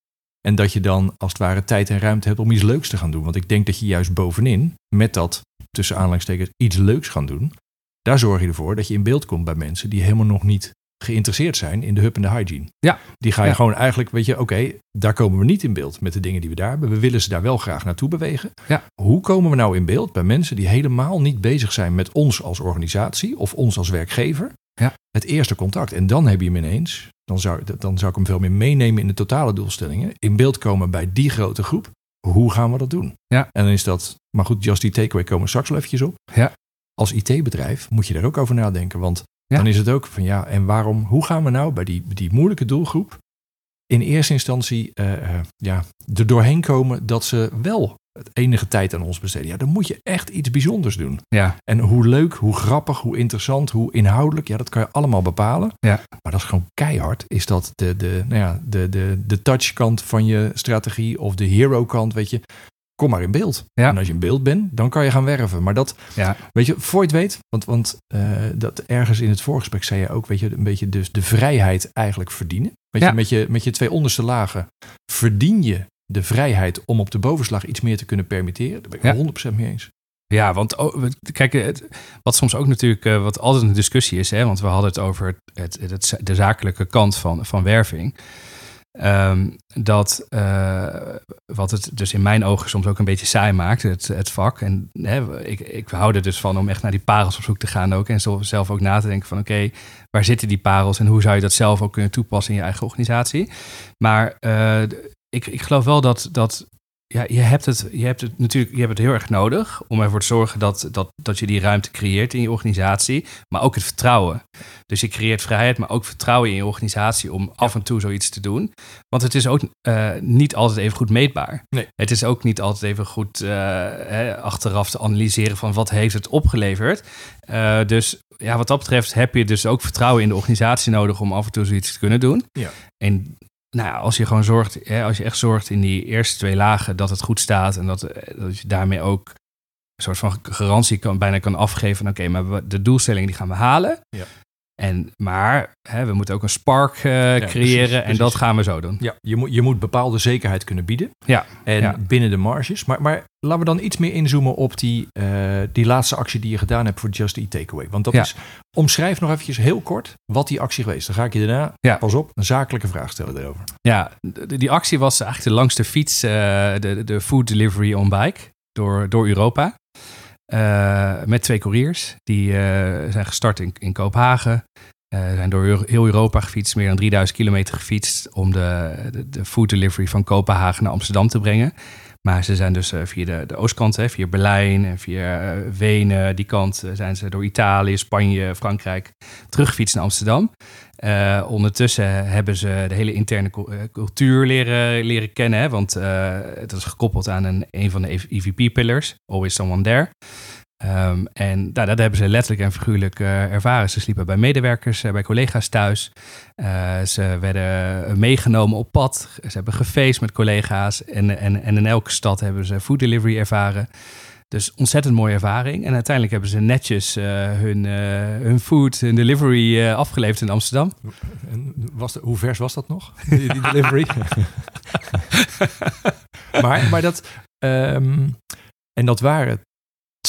En dat je dan als het ware tijd en ruimte hebt om iets leuks te gaan doen. Want ik denk dat je juist bovenin, met dat tussen aanhalingstekens iets leuks gaan doen, daar zorg je ervoor dat je in beeld komt bij mensen die helemaal nog niet geïnteresseerd zijn in de hub en de hygiene. Ja. Die ga je Ja. gewoon eigenlijk, weet je, oké, daar komen we niet in beeld met de dingen die we daar hebben. We willen ze daar wel graag naartoe bewegen. Ja. Hoe komen we nou in beeld bij mensen die helemaal niet bezig zijn met ons als organisatie of ons als werkgever? Ja. Het eerste contact. En dan heb je hem ineens, dan zou, dan zou ik hem veel meer meenemen in de totale doelstellingen. In beeld komen bij die grote groep. Hoe gaan we dat doen? Ja. En dan is dat, maar goed, Just die Takeaway komen we straks wel eventjes op. Ja. Als IT-bedrijf moet je daar ook over nadenken. Want Ja. dan is het ook van ja, en waarom, hoe gaan we nou bij die, die moeilijke doelgroep in eerste instantie eh, ja, er doorheen komen dat ze wel het enige tijd aan ons besteden. Ja, dan moet je echt iets bijzonders doen. ja, En hoe leuk, hoe grappig, hoe interessant, hoe inhoudelijk, ja, dat kan je allemaal bepalen. Ja. Maar dat is gewoon keihard. Is dat de, de, nou ja, de, de, de touchkant van je strategie of de hero kant, weet je. Kom maar in beeld. Ja. En als je in beeld bent, dan kan je gaan werven. Maar dat, ja, weet je, voor je het weet, want, want eh, dat ergens in het voorgesprek zei je ook, weet je, een beetje dus de vrijheid eigenlijk verdienen. Weet Ja. je, met je, met je twee onderste lagen verdien je de vrijheid om op de bovenslag iets meer te kunnen permitteren. Daar ben ik Ja. het 100% mee eens. Ja, want oh, kijk, het, wat soms ook natuurlijk, eh, wat altijd een discussie is, hè, want we hadden het over het, het, het- de zakelijke kant van, van werving. Ehm, dat eh, wat het dus in mijn ogen soms ook een beetje saai maakt, het, het vak. En hè, ik, ik hou er dus van om echt naar die parels op zoek te gaan ook. En zelf ook na te denken van oké, waar zitten die parels en hoe zou je dat zelf ook kunnen toepassen in je eigen organisatie. Maar eh, ik, ik geloof wel dat, dat ja, je hebt het, je hebt het natuurlijk, je hebt het heel erg nodig om ervoor te zorgen dat, dat, dat je die ruimte creëert in je organisatie, maar ook het vertrouwen. Dus je creëert vrijheid, maar ook vertrouwen in je organisatie om af en toe zoiets te doen. Want het is ook eh, niet altijd even goed meetbaar. Nee. Het is ook niet altijd even goed eh, hè, achteraf te analyseren van wat heeft het opgeleverd. Eh, dus ja, wat dat betreft heb je dus ook vertrouwen in de organisatie nodig om af en toe zoiets te kunnen doen. Ja. En nou ja, als je gewoon zorgt, hè, als je echt zorgt in die eerste twee lagen dat het goed staat en dat, eh, dat je daarmee ook een soort van garantie kan, bijna kan afgeven oké, maar we- de doelstelling die gaan we halen. Ja. En, maar hè, we moeten ook een spark eh, creëren precies, en dat gaan we zo doen. Ja, je moet, je moet bepaalde zekerheid kunnen bieden. Ja, En ja. binnen de marges. Maar, maar laten we dan iets meer inzoomen op die, eh, die laatste actie die je gedaan hebt voor Just Eat Takeaway. Want dat Ja. is, omschrijf nog eventjes heel kort wat die actie geweest. Dan ga ik je daarna, Ja. pas op, een zakelijke vraag stellen erover. Ja, die actie was eigenlijk de langste fiets, eh, de, de food delivery on bike door, door Europa. Eh, met twee couriers. Die eh, zijn gestart in, in Kopenhagen. Eh, zijn door heel Europa gefietst, meer dan 3000 kilometer gefietst. om de, de, food delivery van Kopenhagen naar Amsterdam te brengen. Maar ze zijn dus via de, de oostkant, hè, via Berlijn en via Wenen, die kant, zijn ze door Italië, Spanje, Frankrijk teruggefietst naar Amsterdam. Eh, ondertussen hebben ze de hele interne eh, cultuur leren, leren kennen. Hè, want eh, het is gekoppeld aan een, een van de EVP-pillars, Always Someone There. Ehm, en nou, dat hebben ze letterlijk en figuurlijk ervaren. Ze sliepen bij medewerkers, bij collega's thuis. Ze werden meegenomen op pad. Ze hebben gefeest met collega's. En, en, en in elke stad hebben ze food delivery ervaren. Dus ontzettend mooie ervaring. En uiteindelijk hebben ze netjes eh, hun, eh, hun food, hun delivery eh, afgeleverd in Amsterdam. En was de, hoe vers was dat nog, (laughs) die, die delivery? (laughs) maar, maar dat... ehm, en dat waren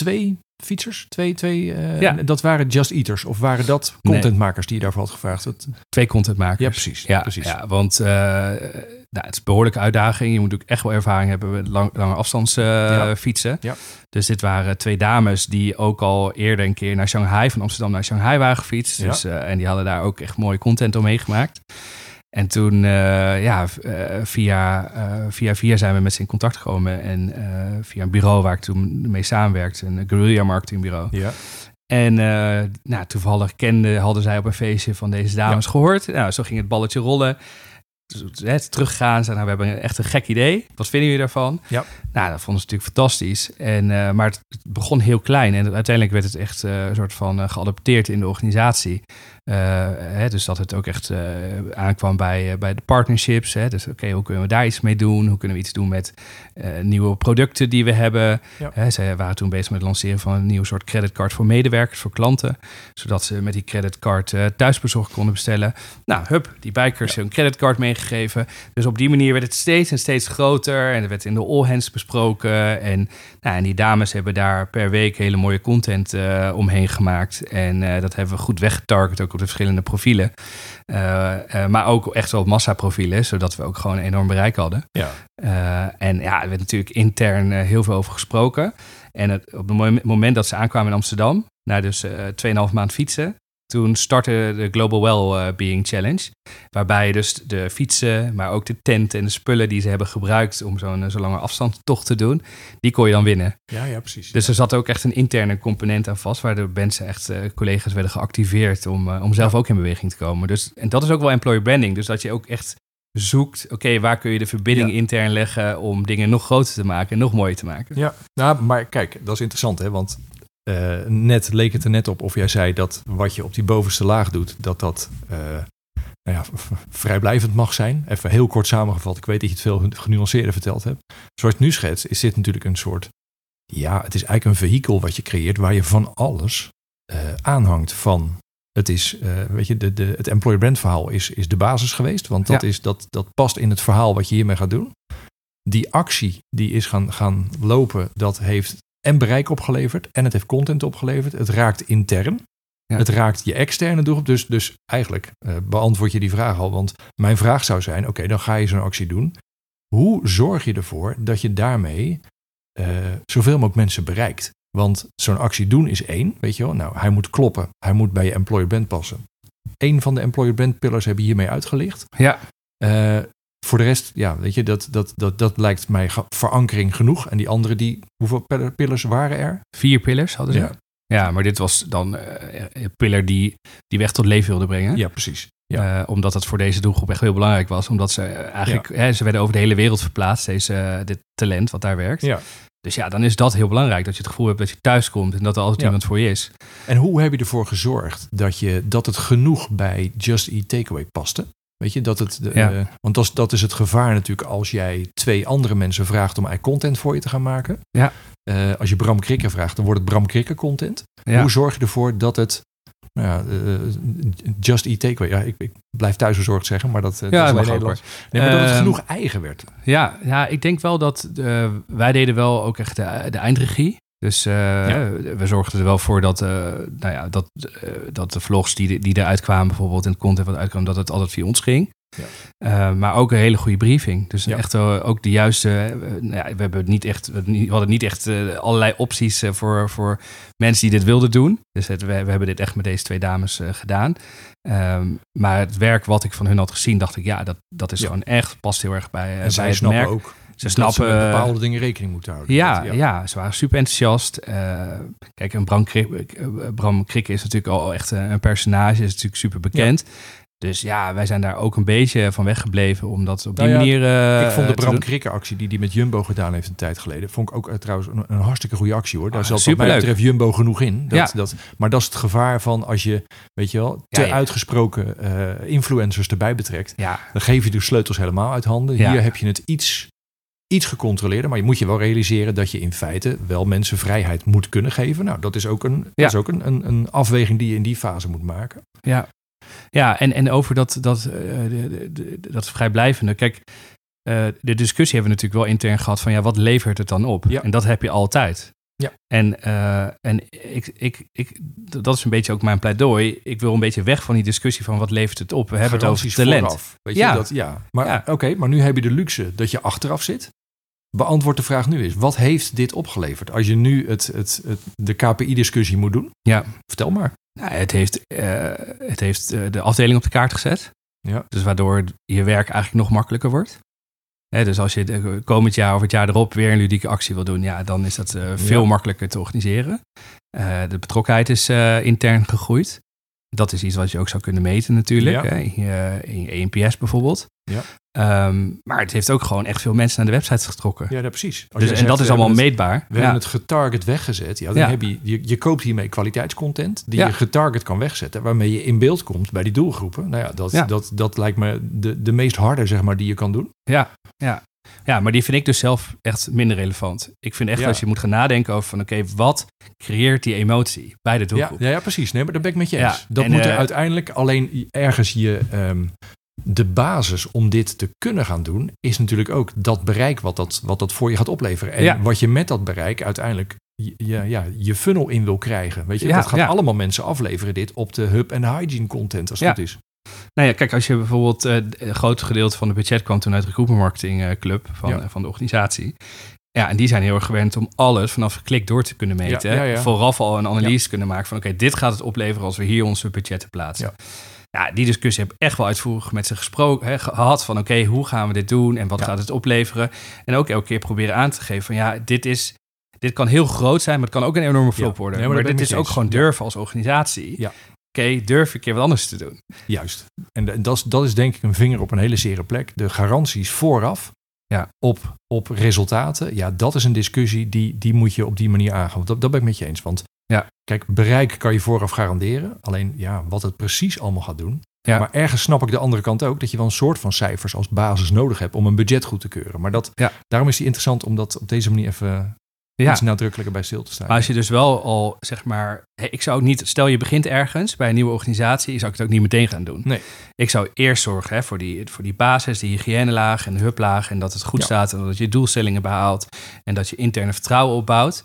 twee fietsers? Twee, twee, eh, Ja. Dat waren Just Eaters? Of waren dat contentmakers die je daarvoor had gevraagd? Dat, Twee contentmakers. ja, precies. Ja, precies. ja want eh, nou, het is een behoorlijke uitdaging. Je moet ook echt wel ervaring hebben met lang, lange afstands eh, Ja. fietsen. Ja. Dus dit waren twee dames die ook al eerder een keer naar Shanghai, van Amsterdam naar Shanghai waren gefietst. Dus, en die hadden daar ook echt mooie content omheen gemaakt. En toen, eh, ja, eh, via, eh, via via zijn we met ze in contact gekomen. En via een bureau waar ik toen mee samenwerkte, een guerrilla marketingbureau. Ja. En nou, toevallig kende, hadden zij op een feestje van deze dames gehoord. Nou, zo ging het balletje rollen. Dus, hè, teruggaan, zei, nou, we hebben echt een gek idee. Wat vinden jullie daarvan? Ja. Nou, dat vonden ze natuurlijk fantastisch. En, maar het, begon heel klein en uiteindelijk werd het echt een soort van geadopteerd in de organisatie. Eh, hè, dus dat het ook echt eh, aankwam bij, eh, bij de partnerships. Hè? Dus oké, hoe kunnen we daar iets mee doen? Hoe kunnen we iets doen met nieuwe producten die we hebben? Ja. Hè, zij waren toen bezig met het lanceren van een nieuw soort creditcard voor medewerkers, voor klanten. Zodat ze met die creditcard thuisbezorgd konden bestellen. Nou, hup, die bikers hun creditcard meegegeven. Dus op die manier werd het steeds en steeds groter. En er werd in de all hands besproken. En, nou, en die dames hebben daar per week hele mooie content omheen gemaakt. En dat hebben we goed weggetarget, ook op de verschillende profielen. Eh, eh, maar ook echt wel massaprofielen, zodat we ook gewoon een enorm bereik hadden. Ja. Eh, en ja, er werd natuurlijk intern heel veel over gesproken. En het, op het mo- moment dat ze aankwamen in Amsterdam, na dus eh 2,5 maand fietsen, toen startte de Global Well-Being Challenge. Waarbij dus de fietsen, maar ook de tent en de spullen die ze hebben gebruikt om zo'n eh, zo'n lange afstandtocht te doen, die kon je dan winnen. Ja, ja, precies. Dus er zat ook echt een interne component aan vast, waar de mensen echt, eh, collega's werden geactiveerd om, eh, om zelf ook in beweging te komen. Dus, en dat is ook wel employer branding. Dus dat je ook echt zoekt, oké, waar kun je de verbinding Ja. intern leggen om dingen nog groter te maken en nog mooier te maken. Ja, nou, maar kijk, dat is interessant, hè? Want eh, net leek het er net op of jij zei dat wat je op die bovenste laag doet, dat dat eh, nou ja, vrijblijvend mag zijn. Even heel kort samengevat. Ik weet dat je het veel genuanceerder verteld hebt. Zoals het nu schetst, is dit natuurlijk een soort. Ja, het is eigenlijk een vehikel wat je creëert waar je van alles eh, aanhangt van. Het is, weet je, de, de, het employer brand verhaal is, is de basis geweest. Want dat, Ja. is, dat, dat past in het verhaal wat je hiermee gaat doen. Die actie die is gaan, gaan lopen, dat heeft en bereik opgeleverd en het heeft content opgeleverd. Het raakt intern. Ja. Het raakt je externe doelgroep. Dus, dus eigenlijk eh, beantwoord je die vraag al. Want mijn vraag zou zijn, oké, dan ga je zo'n actie doen. Hoe zorg je ervoor dat je daarmee eh, zoveel mogelijk mensen bereikt? Want zo'n actie doen is één, weet je wel. Nou, hij moet kloppen. Hij moet bij je employer brand passen. Eén van de employer brand pillars heb je hiermee uitgelicht. Ja, Eh, voor de rest, ja, weet je, dat, dat, dat, dat lijkt mij verankering genoeg. En die andere, die, hoeveel pill- pillars waren er? vier pillars hadden ze. Ja. Ja, maar dit was dan eh, een pillar die, die we echt tot leven wilde brengen. Ja, precies. Eh, omdat het voor deze doelgroep echt heel belangrijk was. Omdat ze eigenlijk, hè, ze werden over de hele wereld verplaatst, deze, eh, dit talent wat daar werkt. Ja. Dus ja, dan is dat heel belangrijk. Dat je het gevoel hebt dat je thuis komt en dat er altijd Ja. iemand voor je is. En hoe heb je ervoor gezorgd dat, je, dat het genoeg bij Just Eat Takeaway paste? Weet je, dat het, de, Ja. eh, want dat is, dat is het gevaar natuurlijk als jij twee andere mensen vraagt om eigen content voor je te gaan maken. Ja. Eh, als je Bram Krikker vraagt, dan wordt het Bram Krikker content. Ja. Hoe zorg je ervoor dat het, nou ja, eh, Just Eat Takeaway, ja, ik, ik blijf thuisbezorgd zeggen, maar dat, eh, dat is Nederlands. Nee, maar dat het Ehm, genoeg eigen werd. Ja, ja, ik denk wel dat eh, wij deden wel ook echt de, de eindregie. Dus eh, we zorgden er wel voor dat, eh, nou ja, dat, eh, dat de vlogs die, die eruit kwamen, bijvoorbeeld en het content wat uitkwam, dat het altijd via ons ging. Ja. Maar ook een hele goede briefing. Dus Ja. echt ook de juiste. nou ja, we, hebben niet echt, we hadden niet echt allerlei opties voor, voor mensen die dit wilden doen. Dus het, we, we hebben dit echt met deze twee dames gedaan. Ehm, maar het werk wat ik van hun had gezien, dacht ik, ja, dat, dat is gewoon echt, past heel erg bij, en bij zij het merk. ook Ze snappen. ze met bepaalde dingen rekening moeten houden. Ja, ja. ze waren super enthousiast. Eh, kijk, Bram, Krik, eh, Bram Krikke is natuurlijk al echt eh, een personage, is natuurlijk super bekend. Dus ja, wij zijn daar ook een beetje van weggebleven, omdat op die Nou ja, manier. eh, ik vond de Bram. Krikke actie die hij met Jumbo gedaan heeft een tijd geleden, vond ik ook eh, trouwens een, een hartstikke goede actie hoor. Daar Ah, zat wat mij betreft Jumbo genoeg in. Dat, Ja. dat, maar dat is het gevaar van als je, weet je wel, te Ja, uitgesproken eh, influencers erbij betrekt. Ja, Dan geef je de sleutels helemaal uit handen. Hier heb je het iets, iets gecontroleerder. Maar je moet je wel realiseren dat je in feite wel mensen vrijheid moet kunnen geven. Nou, dat is ook een, Ja. dat is ook een, een, een afweging die je in die fase moet maken. ja. Ja, en, en over dat, dat, eh, de, de, de- dat vrijblijvende. Kijk, eh, de discussie hebben we natuurlijk wel intern gehad van ja, wat levert het dan op? Ja. En dat heb je altijd. Ja. En, eh, en ik, ik, ik, dat is een beetje ook mijn pleidooi. Ik wil een beetje weg van die discussie van wat levert het op. We hebben het over talent. vooraf. Weet Ja. je, dat, ja. Maar Ja. oké, maar nu heb je de luxe dat je achteraf zit. Beantwoord de vraag nu eens. Wat heeft dit opgeleverd? Als je nu het, het, het, de KPI-discussie moet doen, Ja. vertel maar. Nou, het heeft, eh, het heeft eh, de afdeling op de kaart gezet. Ja. Dus waardoor je werk eigenlijk nog makkelijker wordt. Hè, dus als je komend jaar of het jaar erop weer een ludieke actie wil doen, ja, dan is dat eh, veel Ja. makkelijker te organiseren. De betrokkenheid is intern gegroeid. Dat is iets wat je ook zou kunnen meten natuurlijk. Ja. Hè, in, je, in je ENPS bijvoorbeeld. Ja. Ehm, maar het heeft ook gewoon echt veel mensen naar de website getrokken. Ja, dat precies. Als dus, en dat is allemaal het- meetbaar. We Ja. hebben het getarget weggezet. Ja, dan Ja. heb je, je, je koopt hiermee kwaliteitscontent die Ja. je getarget kan wegzetten, waarmee je in beeld komt bij die doelgroepen. Nou ja, dat. Dat, dat lijkt me de, de meest harde, zeg maar, die je kan doen. Ja, ja. ja, maar die vind ik dus zelf echt minder relevant. Ik vind echt dat je moet gaan nadenken over van oké, wat creëert die emotie bij de doelgroep? ja, ja, precies. Nee, maar daar ben ik met je eens. Dat en, moet er eh, uiteindelijk alleen ergens je... ehm, de basis om dit te kunnen gaan doen, is natuurlijk ook dat bereik wat dat, wat dat voor je gaat opleveren. En Ja. wat je met dat bereik uiteindelijk ja, je funnel in wil krijgen. Weet je, Ja, dat gaat ja. allemaal mensen afleveren dit op de hub en hygiene content als het goed is. Nou ja, kijk, als je bijvoorbeeld eh, een groot gedeelte van het budget kwam toen uit de recruitment marketing eh, club van, van de organisatie. Ja, en die zijn heel erg gewend om alles vanaf klik door te kunnen meten. Vooraf al een analyse kunnen maken van oké, dit gaat het opleveren als we hier onze budgetten plaatsen. Ja. Ja, die discussie heb ik echt wel uitvoerig met ze gesproken, hè, gehad van oké, hoe gaan we dit doen en wat Ja. gaat het opleveren? En ook elke keer proberen aan te geven van ja, dit is, dit kan heel groot zijn, maar het kan ook een enorme flop worden. Nee, maar dit is ook gewoon durven als organisatie. Ja. Oké, durf een keer wat anders te doen. Juist. En dat is, dat is denk ik een vinger op een hele zere plek. De garanties vooraf Ja. op, op resultaten. Ja, dat is een discussie die, die moet je op die manier aangaan. Dat, dat ben ik met je eens. Want Ja. kijk, bereik kan je vooraf garanderen. Alleen ja, wat het precies allemaal gaat doen. Ja. Maar ergens snap ik de andere kant ook dat je wel een soort van cijfers als basis nodig hebt om een budget goed te keuren. Maar dat, Ja. daarom is die interessant om dat op deze manier even Ja. iets nadrukkelijker bij stil te staan. Maar als je dus wel al, zeg maar, ik zou ook niet, stel je begint ergens bij een nieuwe organisatie, zou ik het ook niet meteen gaan doen. Nee. Ik zou eerst zorgen hè, voor, die, voor die basis, die hygiënelaag en de hublaag en dat het goed Ja. staat en dat je doelstellingen behaalt en dat je interne vertrouwen opbouwt.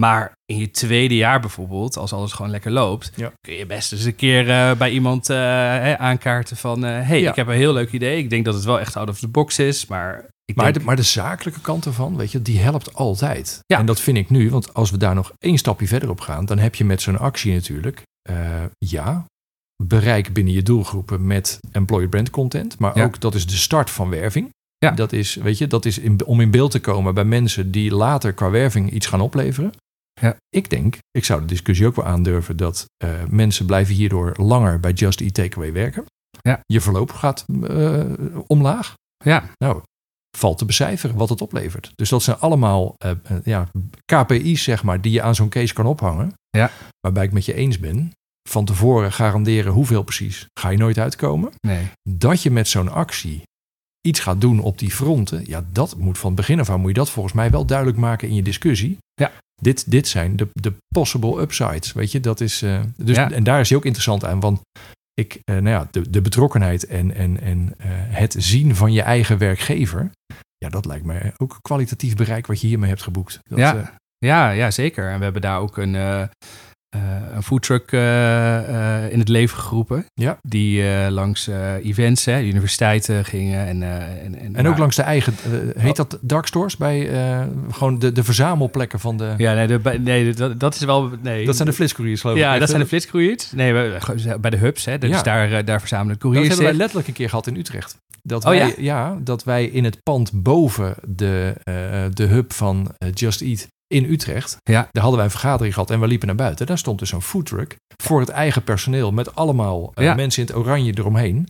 Maar in je tweede jaar bijvoorbeeld, als alles gewoon lekker loopt, Ja. kun je best eens een keer eh, bij iemand eh, hè, aankaarten van, hé, hey, Ja. ik heb een heel leuk idee. Ik denk dat het wel echt out of the box is, maar ik Maar, denk, de, maar de zakelijke kant ervan, weet je, die helpt altijd. Ja. En dat vind ik nu, want als we daar nog één stapje verder op gaan, dan heb je met zo'n actie natuurlijk, eh, ja, bereik binnen je doelgroepen met employer brand content, maar Ja. ook dat is de start van werving. Ja. Dat is, weet je, dat is in, om in beeld te komen bij mensen die later qua werving iets gaan opleveren. Ja. Ik denk, ik zou de discussie ook wel aandurven dat eh, mensen blijven hierdoor langer bij Just Eat Takeaway werken. Ja. Je verloop gaat eh, omlaag. ja, Nou, valt te becijferen wat het oplevert. Dus dat zijn allemaal eh, ja, KPI's, zeg maar, die je aan zo'n case kan ophangen. Ja. Waarbij ik met je eens ben. Van tevoren garanderen hoeveel precies, ga je nooit uitkomen. nee. Dat je met zo'n actie iets gaat doen op die fronten, ja, dat moet van het begin af aan, moet je dat volgens mij wel duidelijk maken in je discussie. Ja. Dit, dit zijn de, de possible upsides, weet je, dat is, eh, dus, Ja. en daar is hij ook interessant aan, want ik, eh, nou ja, de, de betrokkenheid en, en, en eh, het zien van je eigen werkgever, ja, dat lijkt mij ook kwalitatief bereik wat je hiermee hebt geboekt. Dat, Ja. Ja, ja, zeker. En we hebben daar ook een, een foodtruck eh, eh, in het leven geroepen. Ja. Die eh, langs eh, events, hè, universiteiten gingen. En, eh, en, en, en ook maar- langs de eigen, eh, heet dat dark stores bij eh, gewoon de, de verzamelplekken van de, Ja, nee, de, nee dat, dat is wel... Nee. dat zijn de flitscouriers geloof ik. Ja, dat zijn de eh, flitscouriers. Nee, we- bij de hubs, hè. Dus Ja. daar, eh, daar verzamelen Dat couriers hebben wij zich. letterlijk een keer gehad in Utrecht. Dat Oh, wij, ja? dat wij in het pand boven de, eh, de hub van eh, Just Eat in Utrecht, Ja. daar hadden wij een vergadering gehad en we liepen naar buiten. Daar stond dus zo'n foodtruck voor het eigen personeel met allemaal eh, Ja. mensen in het oranje eromheen.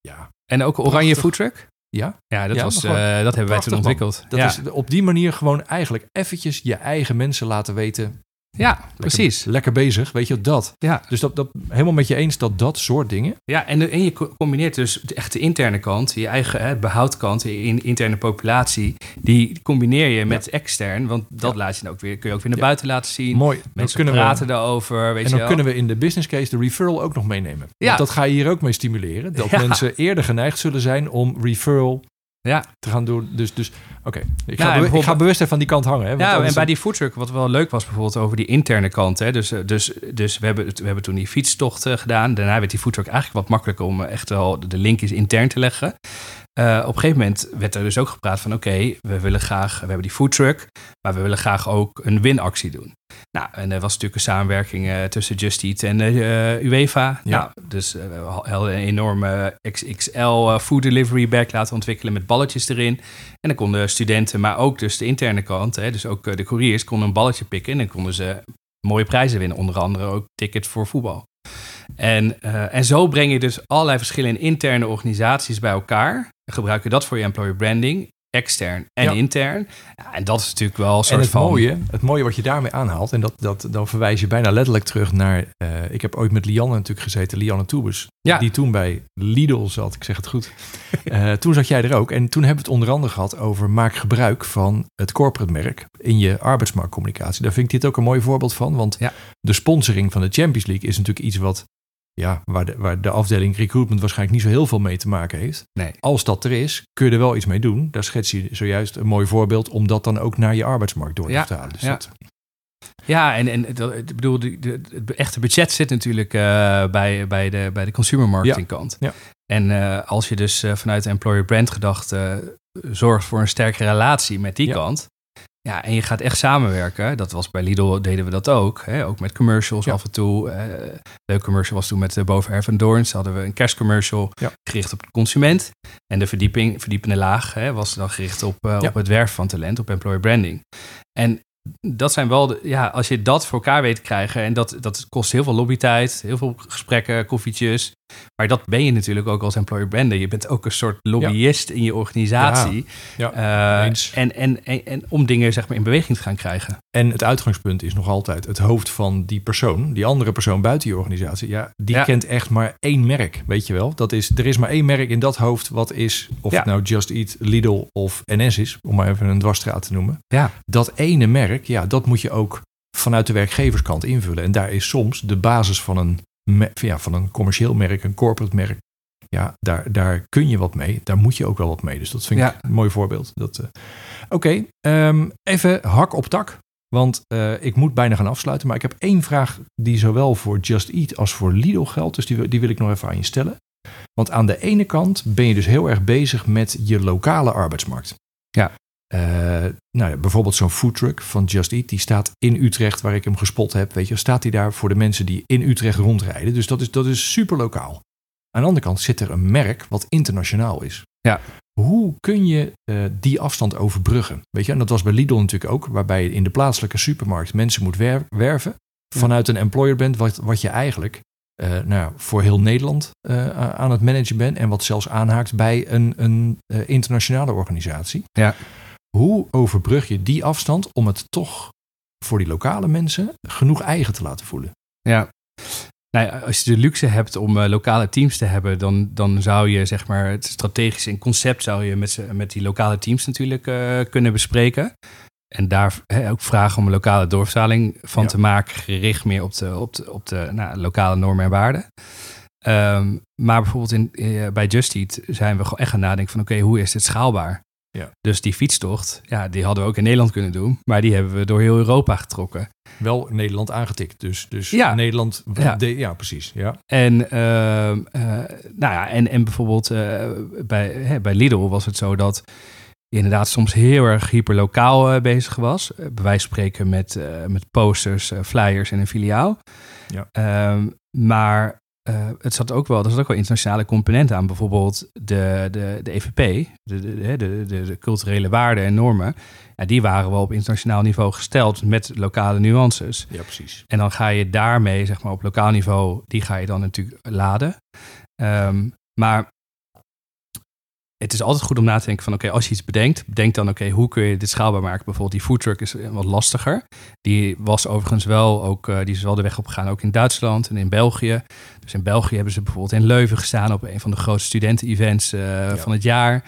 Ja, En ook een oranje foodtruck. ja Ja, dat, Ja, was, gewoon dat hebben wij toen man. ontwikkeld. dat ja. is op die manier gewoon eigenlijk eventjes je eigen mensen laten weten. Ja, Lekker, precies. Lekker bezig, weet je, dat. Ja. Dus dat, dat helemaal met je eens dat dat soort dingen. Ja, en, de- en je co- combineert dus de echte interne kant, je eigen hè, behoudkant, je in, interne populatie, die combineer je met extern, want dat Ja. laat je dan ook weer, kun je ook weer naar Ja. buiten laten zien. Mooi. Mensen kunnen we, praten daarover, weet En dan kunnen we in de business case de referral ook nog meenemen. Ja. Want dat ga je hier ook mee stimuleren. Dat (laughs) mensen eerder geneigd zullen zijn om referral Ja. te gaan doen. Dus, dus oké. Ik, bewu- ik ga bewust even van die kant hangen. Hè, want Ja, anders en bij die foodtruck, wat wel leuk was bijvoorbeeld over die interne kant. Hè? Dus, dus, dus we, hebben, we hebben toen die fietstocht gedaan. Daarna werd die foodtruck eigenlijk wat makkelijker om echt wel de linkjes intern te leggen. Eh, op een gegeven moment werd er dus ook gepraat van... oké, we willen graag, we hebben die foodtruck... maar we willen graag ook een winactie doen. Nou, en er was natuurlijk een samenwerking eh, tussen Just Eat en eh, UEFA. Ja. Nou, dus we hadden een enorme XXL food delivery bag laten ontwikkelen... met balletjes erin. En dan konden studenten, maar ook dus de interne kant... Hè, dus ook de couriers, konden een balletje pikken... en dan konden ze mooie prijzen winnen. Onder andere ook tickets voor voetbal. En, en zo breng je dus allerlei verschillende interne organisaties bij elkaar. Gebruik je dat voor je employer branding, extern en Ja. intern. Ja, en dat is natuurlijk wel een En soort het van... mooie, het mooie wat je daarmee aanhaalt, en dat, dat, dan verwijs je bijna letterlijk terug naar. eh, ik heb ooit met Lianne natuurlijk gezeten, Lianne Toebus. Ja. Die toen bij Lidl zat, ik zeg het goed. Eh, toen zat jij er ook. En toen hebben we het onder andere gehad over maak gebruik van het corporate merk in je arbeidsmarktcommunicatie. Daar vind ik dit ook een mooi voorbeeld van. Want Ja. de sponsoring van de Champions League is natuurlijk iets wat. Ja, waar de, waar de afdeling recruitment waarschijnlijk niet zo heel veel mee te maken heeft. Nee. Als dat er is, kun je er wel iets mee doen. Daar schets je zojuist een mooi voorbeeld om dat dan ook naar je arbeidsmarkt door te Ja, vertalen. Dus ja. dat, Ja, en, en dat, ik bedoel, de, de, het echte budget zit natuurlijk eh, bij, bij, de, bij de consumer marketing kant. Ja. En eh, als je dus eh, vanuit de employer brand gedachte zorgt voor een sterke relatie met die Ja. kant. Ja, en je gaat echt samenwerken. Dat was bij Lidl, deden we dat ook. Hè? Ook met commercials Ja. af en toe. Eh leuk commercial was toen met uh, Boven en Doorns. Hadden we een kerstcommercial Ja. gericht op de consument. En de verdieping, verdiepende laag hè, was dan gericht op, eh, Ja. op het werven van talent, op employer branding. En dat zijn wel, de, ja, als je dat voor elkaar weet te krijgen, en dat, dat kost heel veel lobbytijd, heel veel gesprekken, koffietjes. Maar dat ben je natuurlijk ook als employer brander. Je bent ook een soort lobbyist in je organisatie. Ja, Eh, en, en, en, en om dingen zeg maar in beweging te gaan krijgen. En het uitgangspunt is nog altijd het hoofd van die persoon, die andere persoon buiten je organisatie. Ja, die kent echt maar één merk, weet je wel. Dat is, er is maar één merk in dat hoofd wat is, of het nou Just Eat, Lidl of NS is, om maar even een dwarsstraat te noemen. Ja. Dat ene merk, ja, dat moet je ook vanuit de werkgeverskant invullen. En daar is soms de basis van een, ja, van een commercieel merk, een corporate merk. Ja, daar, daar kun je wat mee. Daar moet je ook wel wat mee. Dus dat vind ik Ja. een mooi voorbeeld. Dat, eh, Oké, ehm, even hak op tak. Want eh, ik moet bijna gaan afsluiten. Maar ik heb één vraag die zowel voor Just Eat als voor Lidl geldt. Dus die, die wil ik nog even aan je stellen. Want aan de ene kant ben je dus heel erg bezig met je lokale arbeidsmarkt. Ja. Eh, nou ja, bijvoorbeeld zo'n foodtruck van Just Eat. Die staat in Utrecht, waar ik hem gespot heb. Weet je, staat hij daar voor de mensen die in Utrecht rondrijden. Dus dat is, dat is super lokaal. Aan de andere kant zit er een merk wat internationaal is. Ja. Hoe kun je eh, die afstand overbruggen? Weet je, en dat was bij Lidl natuurlijk ook, waarbij je in de plaatselijke supermarkt mensen moet wer- werven. Vanuit een employer bent, wat, wat je eigenlijk eh, nou, ja, voor heel Nederland aan het managen bent. En wat zelfs aanhaakt bij een, een internationale organisatie. Ja. Hoe overbrug je die afstand om het toch voor die lokale mensen genoeg eigen te laten voelen? Ja. Nou ja, als je de luxe hebt om eh, lokale teams te hebben, dan, dan zou je zeg maar het strategische en concept zou je met, met die lokale teams natuurlijk eh, kunnen bespreken. En daar ook vragen om een lokale doorvertaling van Ja. te maken, gericht meer op de, op de, op de nou, lokale normen en waarden. Ehm, maar bijvoorbeeld in, eh, bij Just Eat zijn we gewoon echt gaan nadenken van oké, hoe is dit schaalbaar? Ja. Dus die fietstocht, ja, die hadden we ook in Nederland kunnen doen, maar die hebben we door heel Europa getrokken. Wel Nederland aangetikt. Dus, dus Ja. Nederland. Ja. de- ja, precies. Ja. En, ehm, eh, nou ja, en, en bijvoorbeeld eh, bij, hè, bij Lidl was het zo dat je inderdaad soms heel erg hyperlokaal eh, bezig was. Bij wijze van spreken met, met posters, flyers en een filiaal. Ja. Ehm, maar eh, het zat ook wel, er zat ook wel internationale componenten aan. Bijvoorbeeld de, de, de EVP, de, de, de, de, de culturele waarden en normen. Ja, die waren wel op internationaal niveau gesteld met lokale nuances. ja, precies. En dan ga je daarmee, zeg maar, op lokaal niveau, die ga je dan natuurlijk laden. Ehm, maar het is altijd goed om na te denken van, oké, als je iets bedenkt, bedenk dan, oké, hoe kun je dit schaalbaar maken? Bijvoorbeeld die foodtruck is wat lastiger. Die was overigens wel ook, eh, die is wel de weg opgegaan, ook in Duitsland en in België. Dus in België hebben ze bijvoorbeeld in Leuven gestaan op een van de grootste studenten-events eh, van het jaar.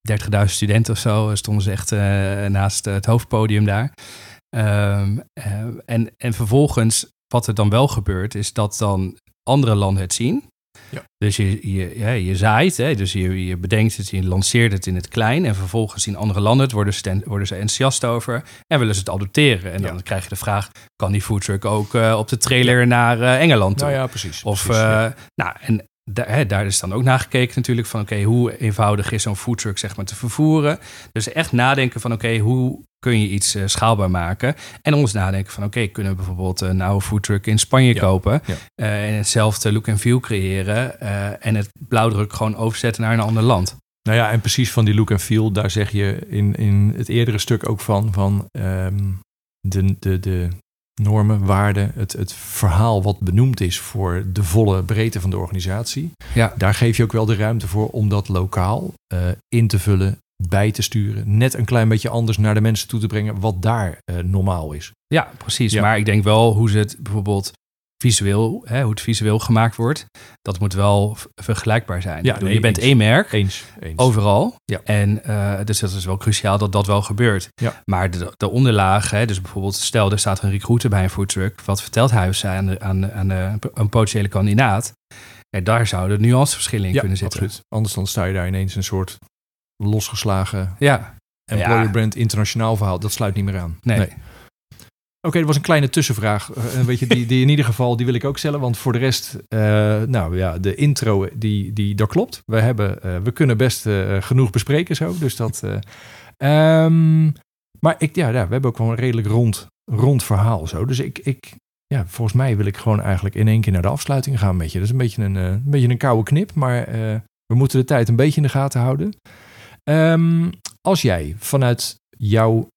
30.000 studenten of zo stonden ze echt eh, naast het hoofdpodium daar. Ehm, eh, en, en vervolgens, wat er dan wel gebeurt, is dat dan andere landen het zien. Ja. Dus je, je, ja, je zaait, hè, dus je, je bedenkt het, je lanceert het in het klein. En vervolgens in andere landen het, worden, ze, worden ze enthousiast over en willen ze het adopteren. En dan Ja. krijg je de vraag, kan die foodtruck ook eh, op de trailer naar eh, Engeland toe? Nou ja, precies. Of, precies, ja. eh, nou, en daar, hè, daar is dan ook naar gekeken natuurlijk van, oké, hoe eenvoudig is zo'n foodtruck zeg maar te vervoeren? Dus echt nadenken van, oké, hoe kun je iets eh, schaalbaar maken? En ons nadenken van, oké, kunnen we bijvoorbeeld een oude foodtruck in Spanje Ja, kopen ja. eh, en hetzelfde look en feel creëren eh, en het blauwdruk gewoon overzetten naar een ander land? Nou ja, en precies van die look en feel, daar zeg je in, in het eerdere stuk ook van, van ehm, de, de, de normen, waarden, het, het verhaal wat benoemd is voor de volle breedte van de organisatie. Ja. Daar geef je ook wel de ruimte voor om dat lokaal eh, in te vullen, bij te sturen. Net een klein beetje anders naar de mensen toe te brengen wat daar eh, normaal is. Ja, precies. Ja. Maar ik denk wel hoe ze het bijvoorbeeld visueel, hè, hoe het visueel gemaakt wordt, dat moet wel vergelijkbaar zijn. Ja, nee, je bent eens. één merk. Eens. eens. Overal. Ja. En uh, dus dat is wel cruciaal dat dat wel gebeurt. Ja. Maar de, de onderlaag, hè, dus bijvoorbeeld stel er staat een recruiter bij een foodtruck. Wat vertelt hij of zij aan, de, aan, de, aan de, een potentiële kandidaat? Ja, daar zouden nuanceverschillen in ja, kunnen zitten. absoluut. Anders dan sta je daar ineens een soort losgeslagen Ja, employer brand internationaal verhaal. Dat sluit niet meer aan. Nee. Oké, dat was een kleine tussenvraag. Eh, Een beetje die, die in ieder geval, die wil ik ook stellen. Want voor de rest, eh, nou ja, de intro, die, die, dat klopt. We, hebben, we kunnen best genoeg bespreken zo. Dus dat... eh, ehm, maar ik, ja, we hebben ook wel een redelijk rond, rond verhaal zo. Dus ik, ik, ja, volgens mij wil ik gewoon eigenlijk in één keer naar de afsluiting gaan met je. Dat is een beetje een, een, beetje een koude knip, maar we moeten de tijd een beetje in de gaten houden. Ehm, als jij vanuit jouw,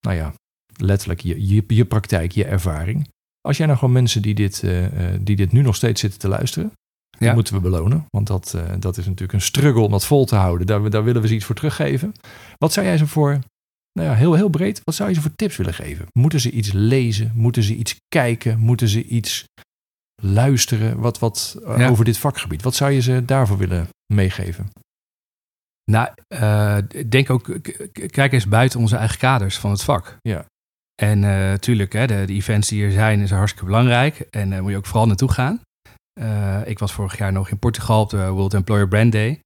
nou ja, letterlijk je, je, je praktijk, je ervaring. Als jij nou gewoon mensen die dit, eh, eh, die dit nu nog steeds zitten te luisteren, Ja. die moeten we belonen. Want dat, eh, dat is natuurlijk een struggle om dat vol te houden. Daar, daar willen we ze iets voor teruggeven. Wat zou jij ze voor, nou ja, heel, heel breed, wat zou je ze voor tips willen geven? Moeten ze iets lezen? Moeten ze iets kijken? Moeten ze iets luisteren? Wat, wat Ja. over dit vakgebied? Wat zou je ze daarvoor willen meegeven? Nou, denk ook, kijk eens buiten onze eigen kaders van het vak. Ja. En natuurlijk, hè, de, de events die er zijn, is hartstikke belangrijk. En daar moet je ook vooral naartoe gaan. Eh, ik was vorig jaar nog in Portugal op de World Employer Brand Day.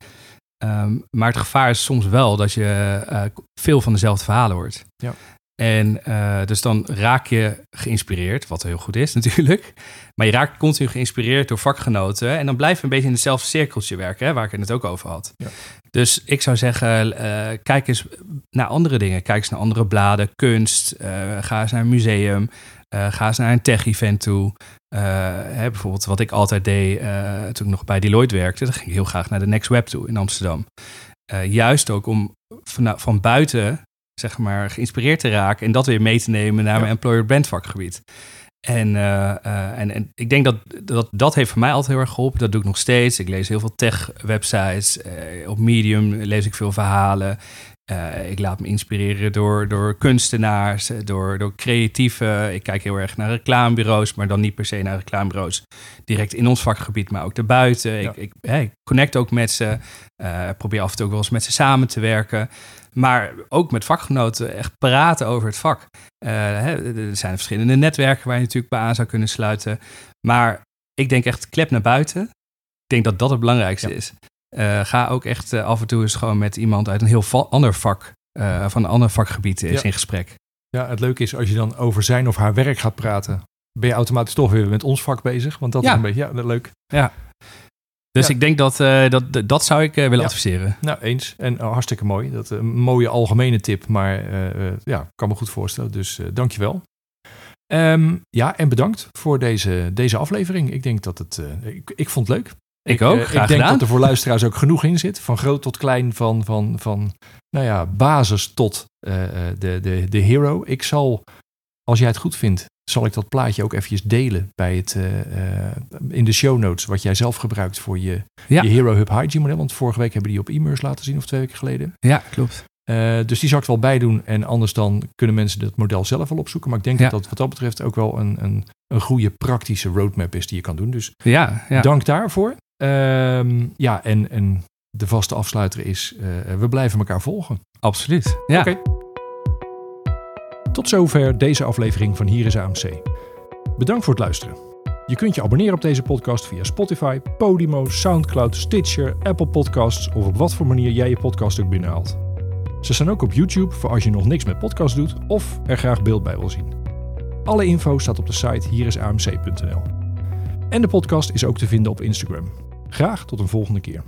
Ehm, maar het gevaar is soms wel dat je eh, veel van dezelfde verhalen hoort. Ja. En eh, dus dan raak je geïnspireerd, wat heel goed is (laughs) natuurlijk. Maar je raakt continu geïnspireerd door vakgenoten. En dan blijf je een beetje in hetzelfde cirkeltje werken, hè, waar ik het net ook over had. Ja. Dus ik zou zeggen, eh, kijk eens naar andere dingen. Kijk eens naar andere bladen, kunst. eh, ga eens naar een museum. ga eens naar een tech-event toe. Hè, bijvoorbeeld wat ik altijd deed toen ik nog bij Deloitte werkte. Dan ging ik heel graag naar de Next Web toe in Amsterdam. Juist ook om van, van buiten zeg maar, geïnspireerd te raken en dat weer mee te nemen naar Ja. mijn employer brand vakgebied. En, eh, eh, en, en ik denk dat, dat dat heeft voor mij altijd heel erg geholpen. Dat doe ik nog steeds. Ik lees heel veel tech-websites. Eh, op Medium lees ik veel verhalen. Eh, ik laat me inspireren door, door kunstenaars, eh, door, door creatieven. Ik kijk heel erg naar reclamebureaus, maar dan niet per se naar reclamebureaus direct in ons vakgebied, maar ook daarbuiten. Ja. Ik, ik, ik connect ook met ze. Eh, probeer af en toe ook wel eens met ze samen te werken. Maar ook met vakgenoten echt praten over het vak. Hè, er zijn verschillende netwerken waar je natuurlijk bij aan zou kunnen sluiten. Maar ik denk echt klep naar buiten. Ik denk dat dat het belangrijkste Ja. is. Eh, ga ook echt eh, af en toe eens gewoon met iemand uit een heel va- ander vak, eh, van een ander vakgebied eens Ja. in gesprek. Ja, het leuke is als je dan over zijn of haar werk gaat praten, ben je automatisch toch weer met ons vak bezig. Want dat Ja. is een beetje, ja, leuk. Dus Ja. ik denk dat, eh, dat, dat zou ik eh, willen Ja. adviseren. Nou, eens. En oh, hartstikke mooi. Dat een mooie algemene tip, maar eh, eh, ja, kan me goed voorstellen. Dus eh dankjewel. Ehm ja, en bedankt voor deze, deze aflevering. Ik denk dat het, eh, ik, ik vond het leuk. Ik ook, eh, ik denk gedaan. dat er voor luisteraars ook genoeg in zit. Van groot tot klein, van, van, van nou ja, basis tot eh, eh, de, de, de hero. Ik zal, als jij het goed vindt, zal ik dat plaatje ook eventjes delen bij het, in de show notes. Wat jij zelf gebruikt voor je, Ja. je Hero Hub Hygiene model. Want vorige week hebben die op e-mails laten zien, of twee weken geleden. Ja, klopt. Dus die zal ik wel bij doen. En anders dan kunnen mensen het model zelf wel opzoeken. Maar ik denk Ja. dat dat wat dat betreft ook wel een, een, een goede praktische roadmap is die je kan doen. Dus Ja, ja. dank daarvoor. Ehm, ja, en, en de vaste afsluiter is, eh, we blijven elkaar volgen. absoluut. Ja. Oké. Tot zover deze aflevering van Hier is AMC. Bedankt voor het luisteren. Je kunt je abonneren op deze podcast via Spotify, Podimo, Soundcloud, Stitcher, Apple Podcasts of op wat voor manier jij je podcast ook binnenhaalt. Ze staan ook op YouTube voor als je nog niks met podcast doet of er graag beeld bij wil zien. Alle info staat op de site hierisamc.nl. En de podcast is ook te vinden op Instagram. Graag tot een volgende keer.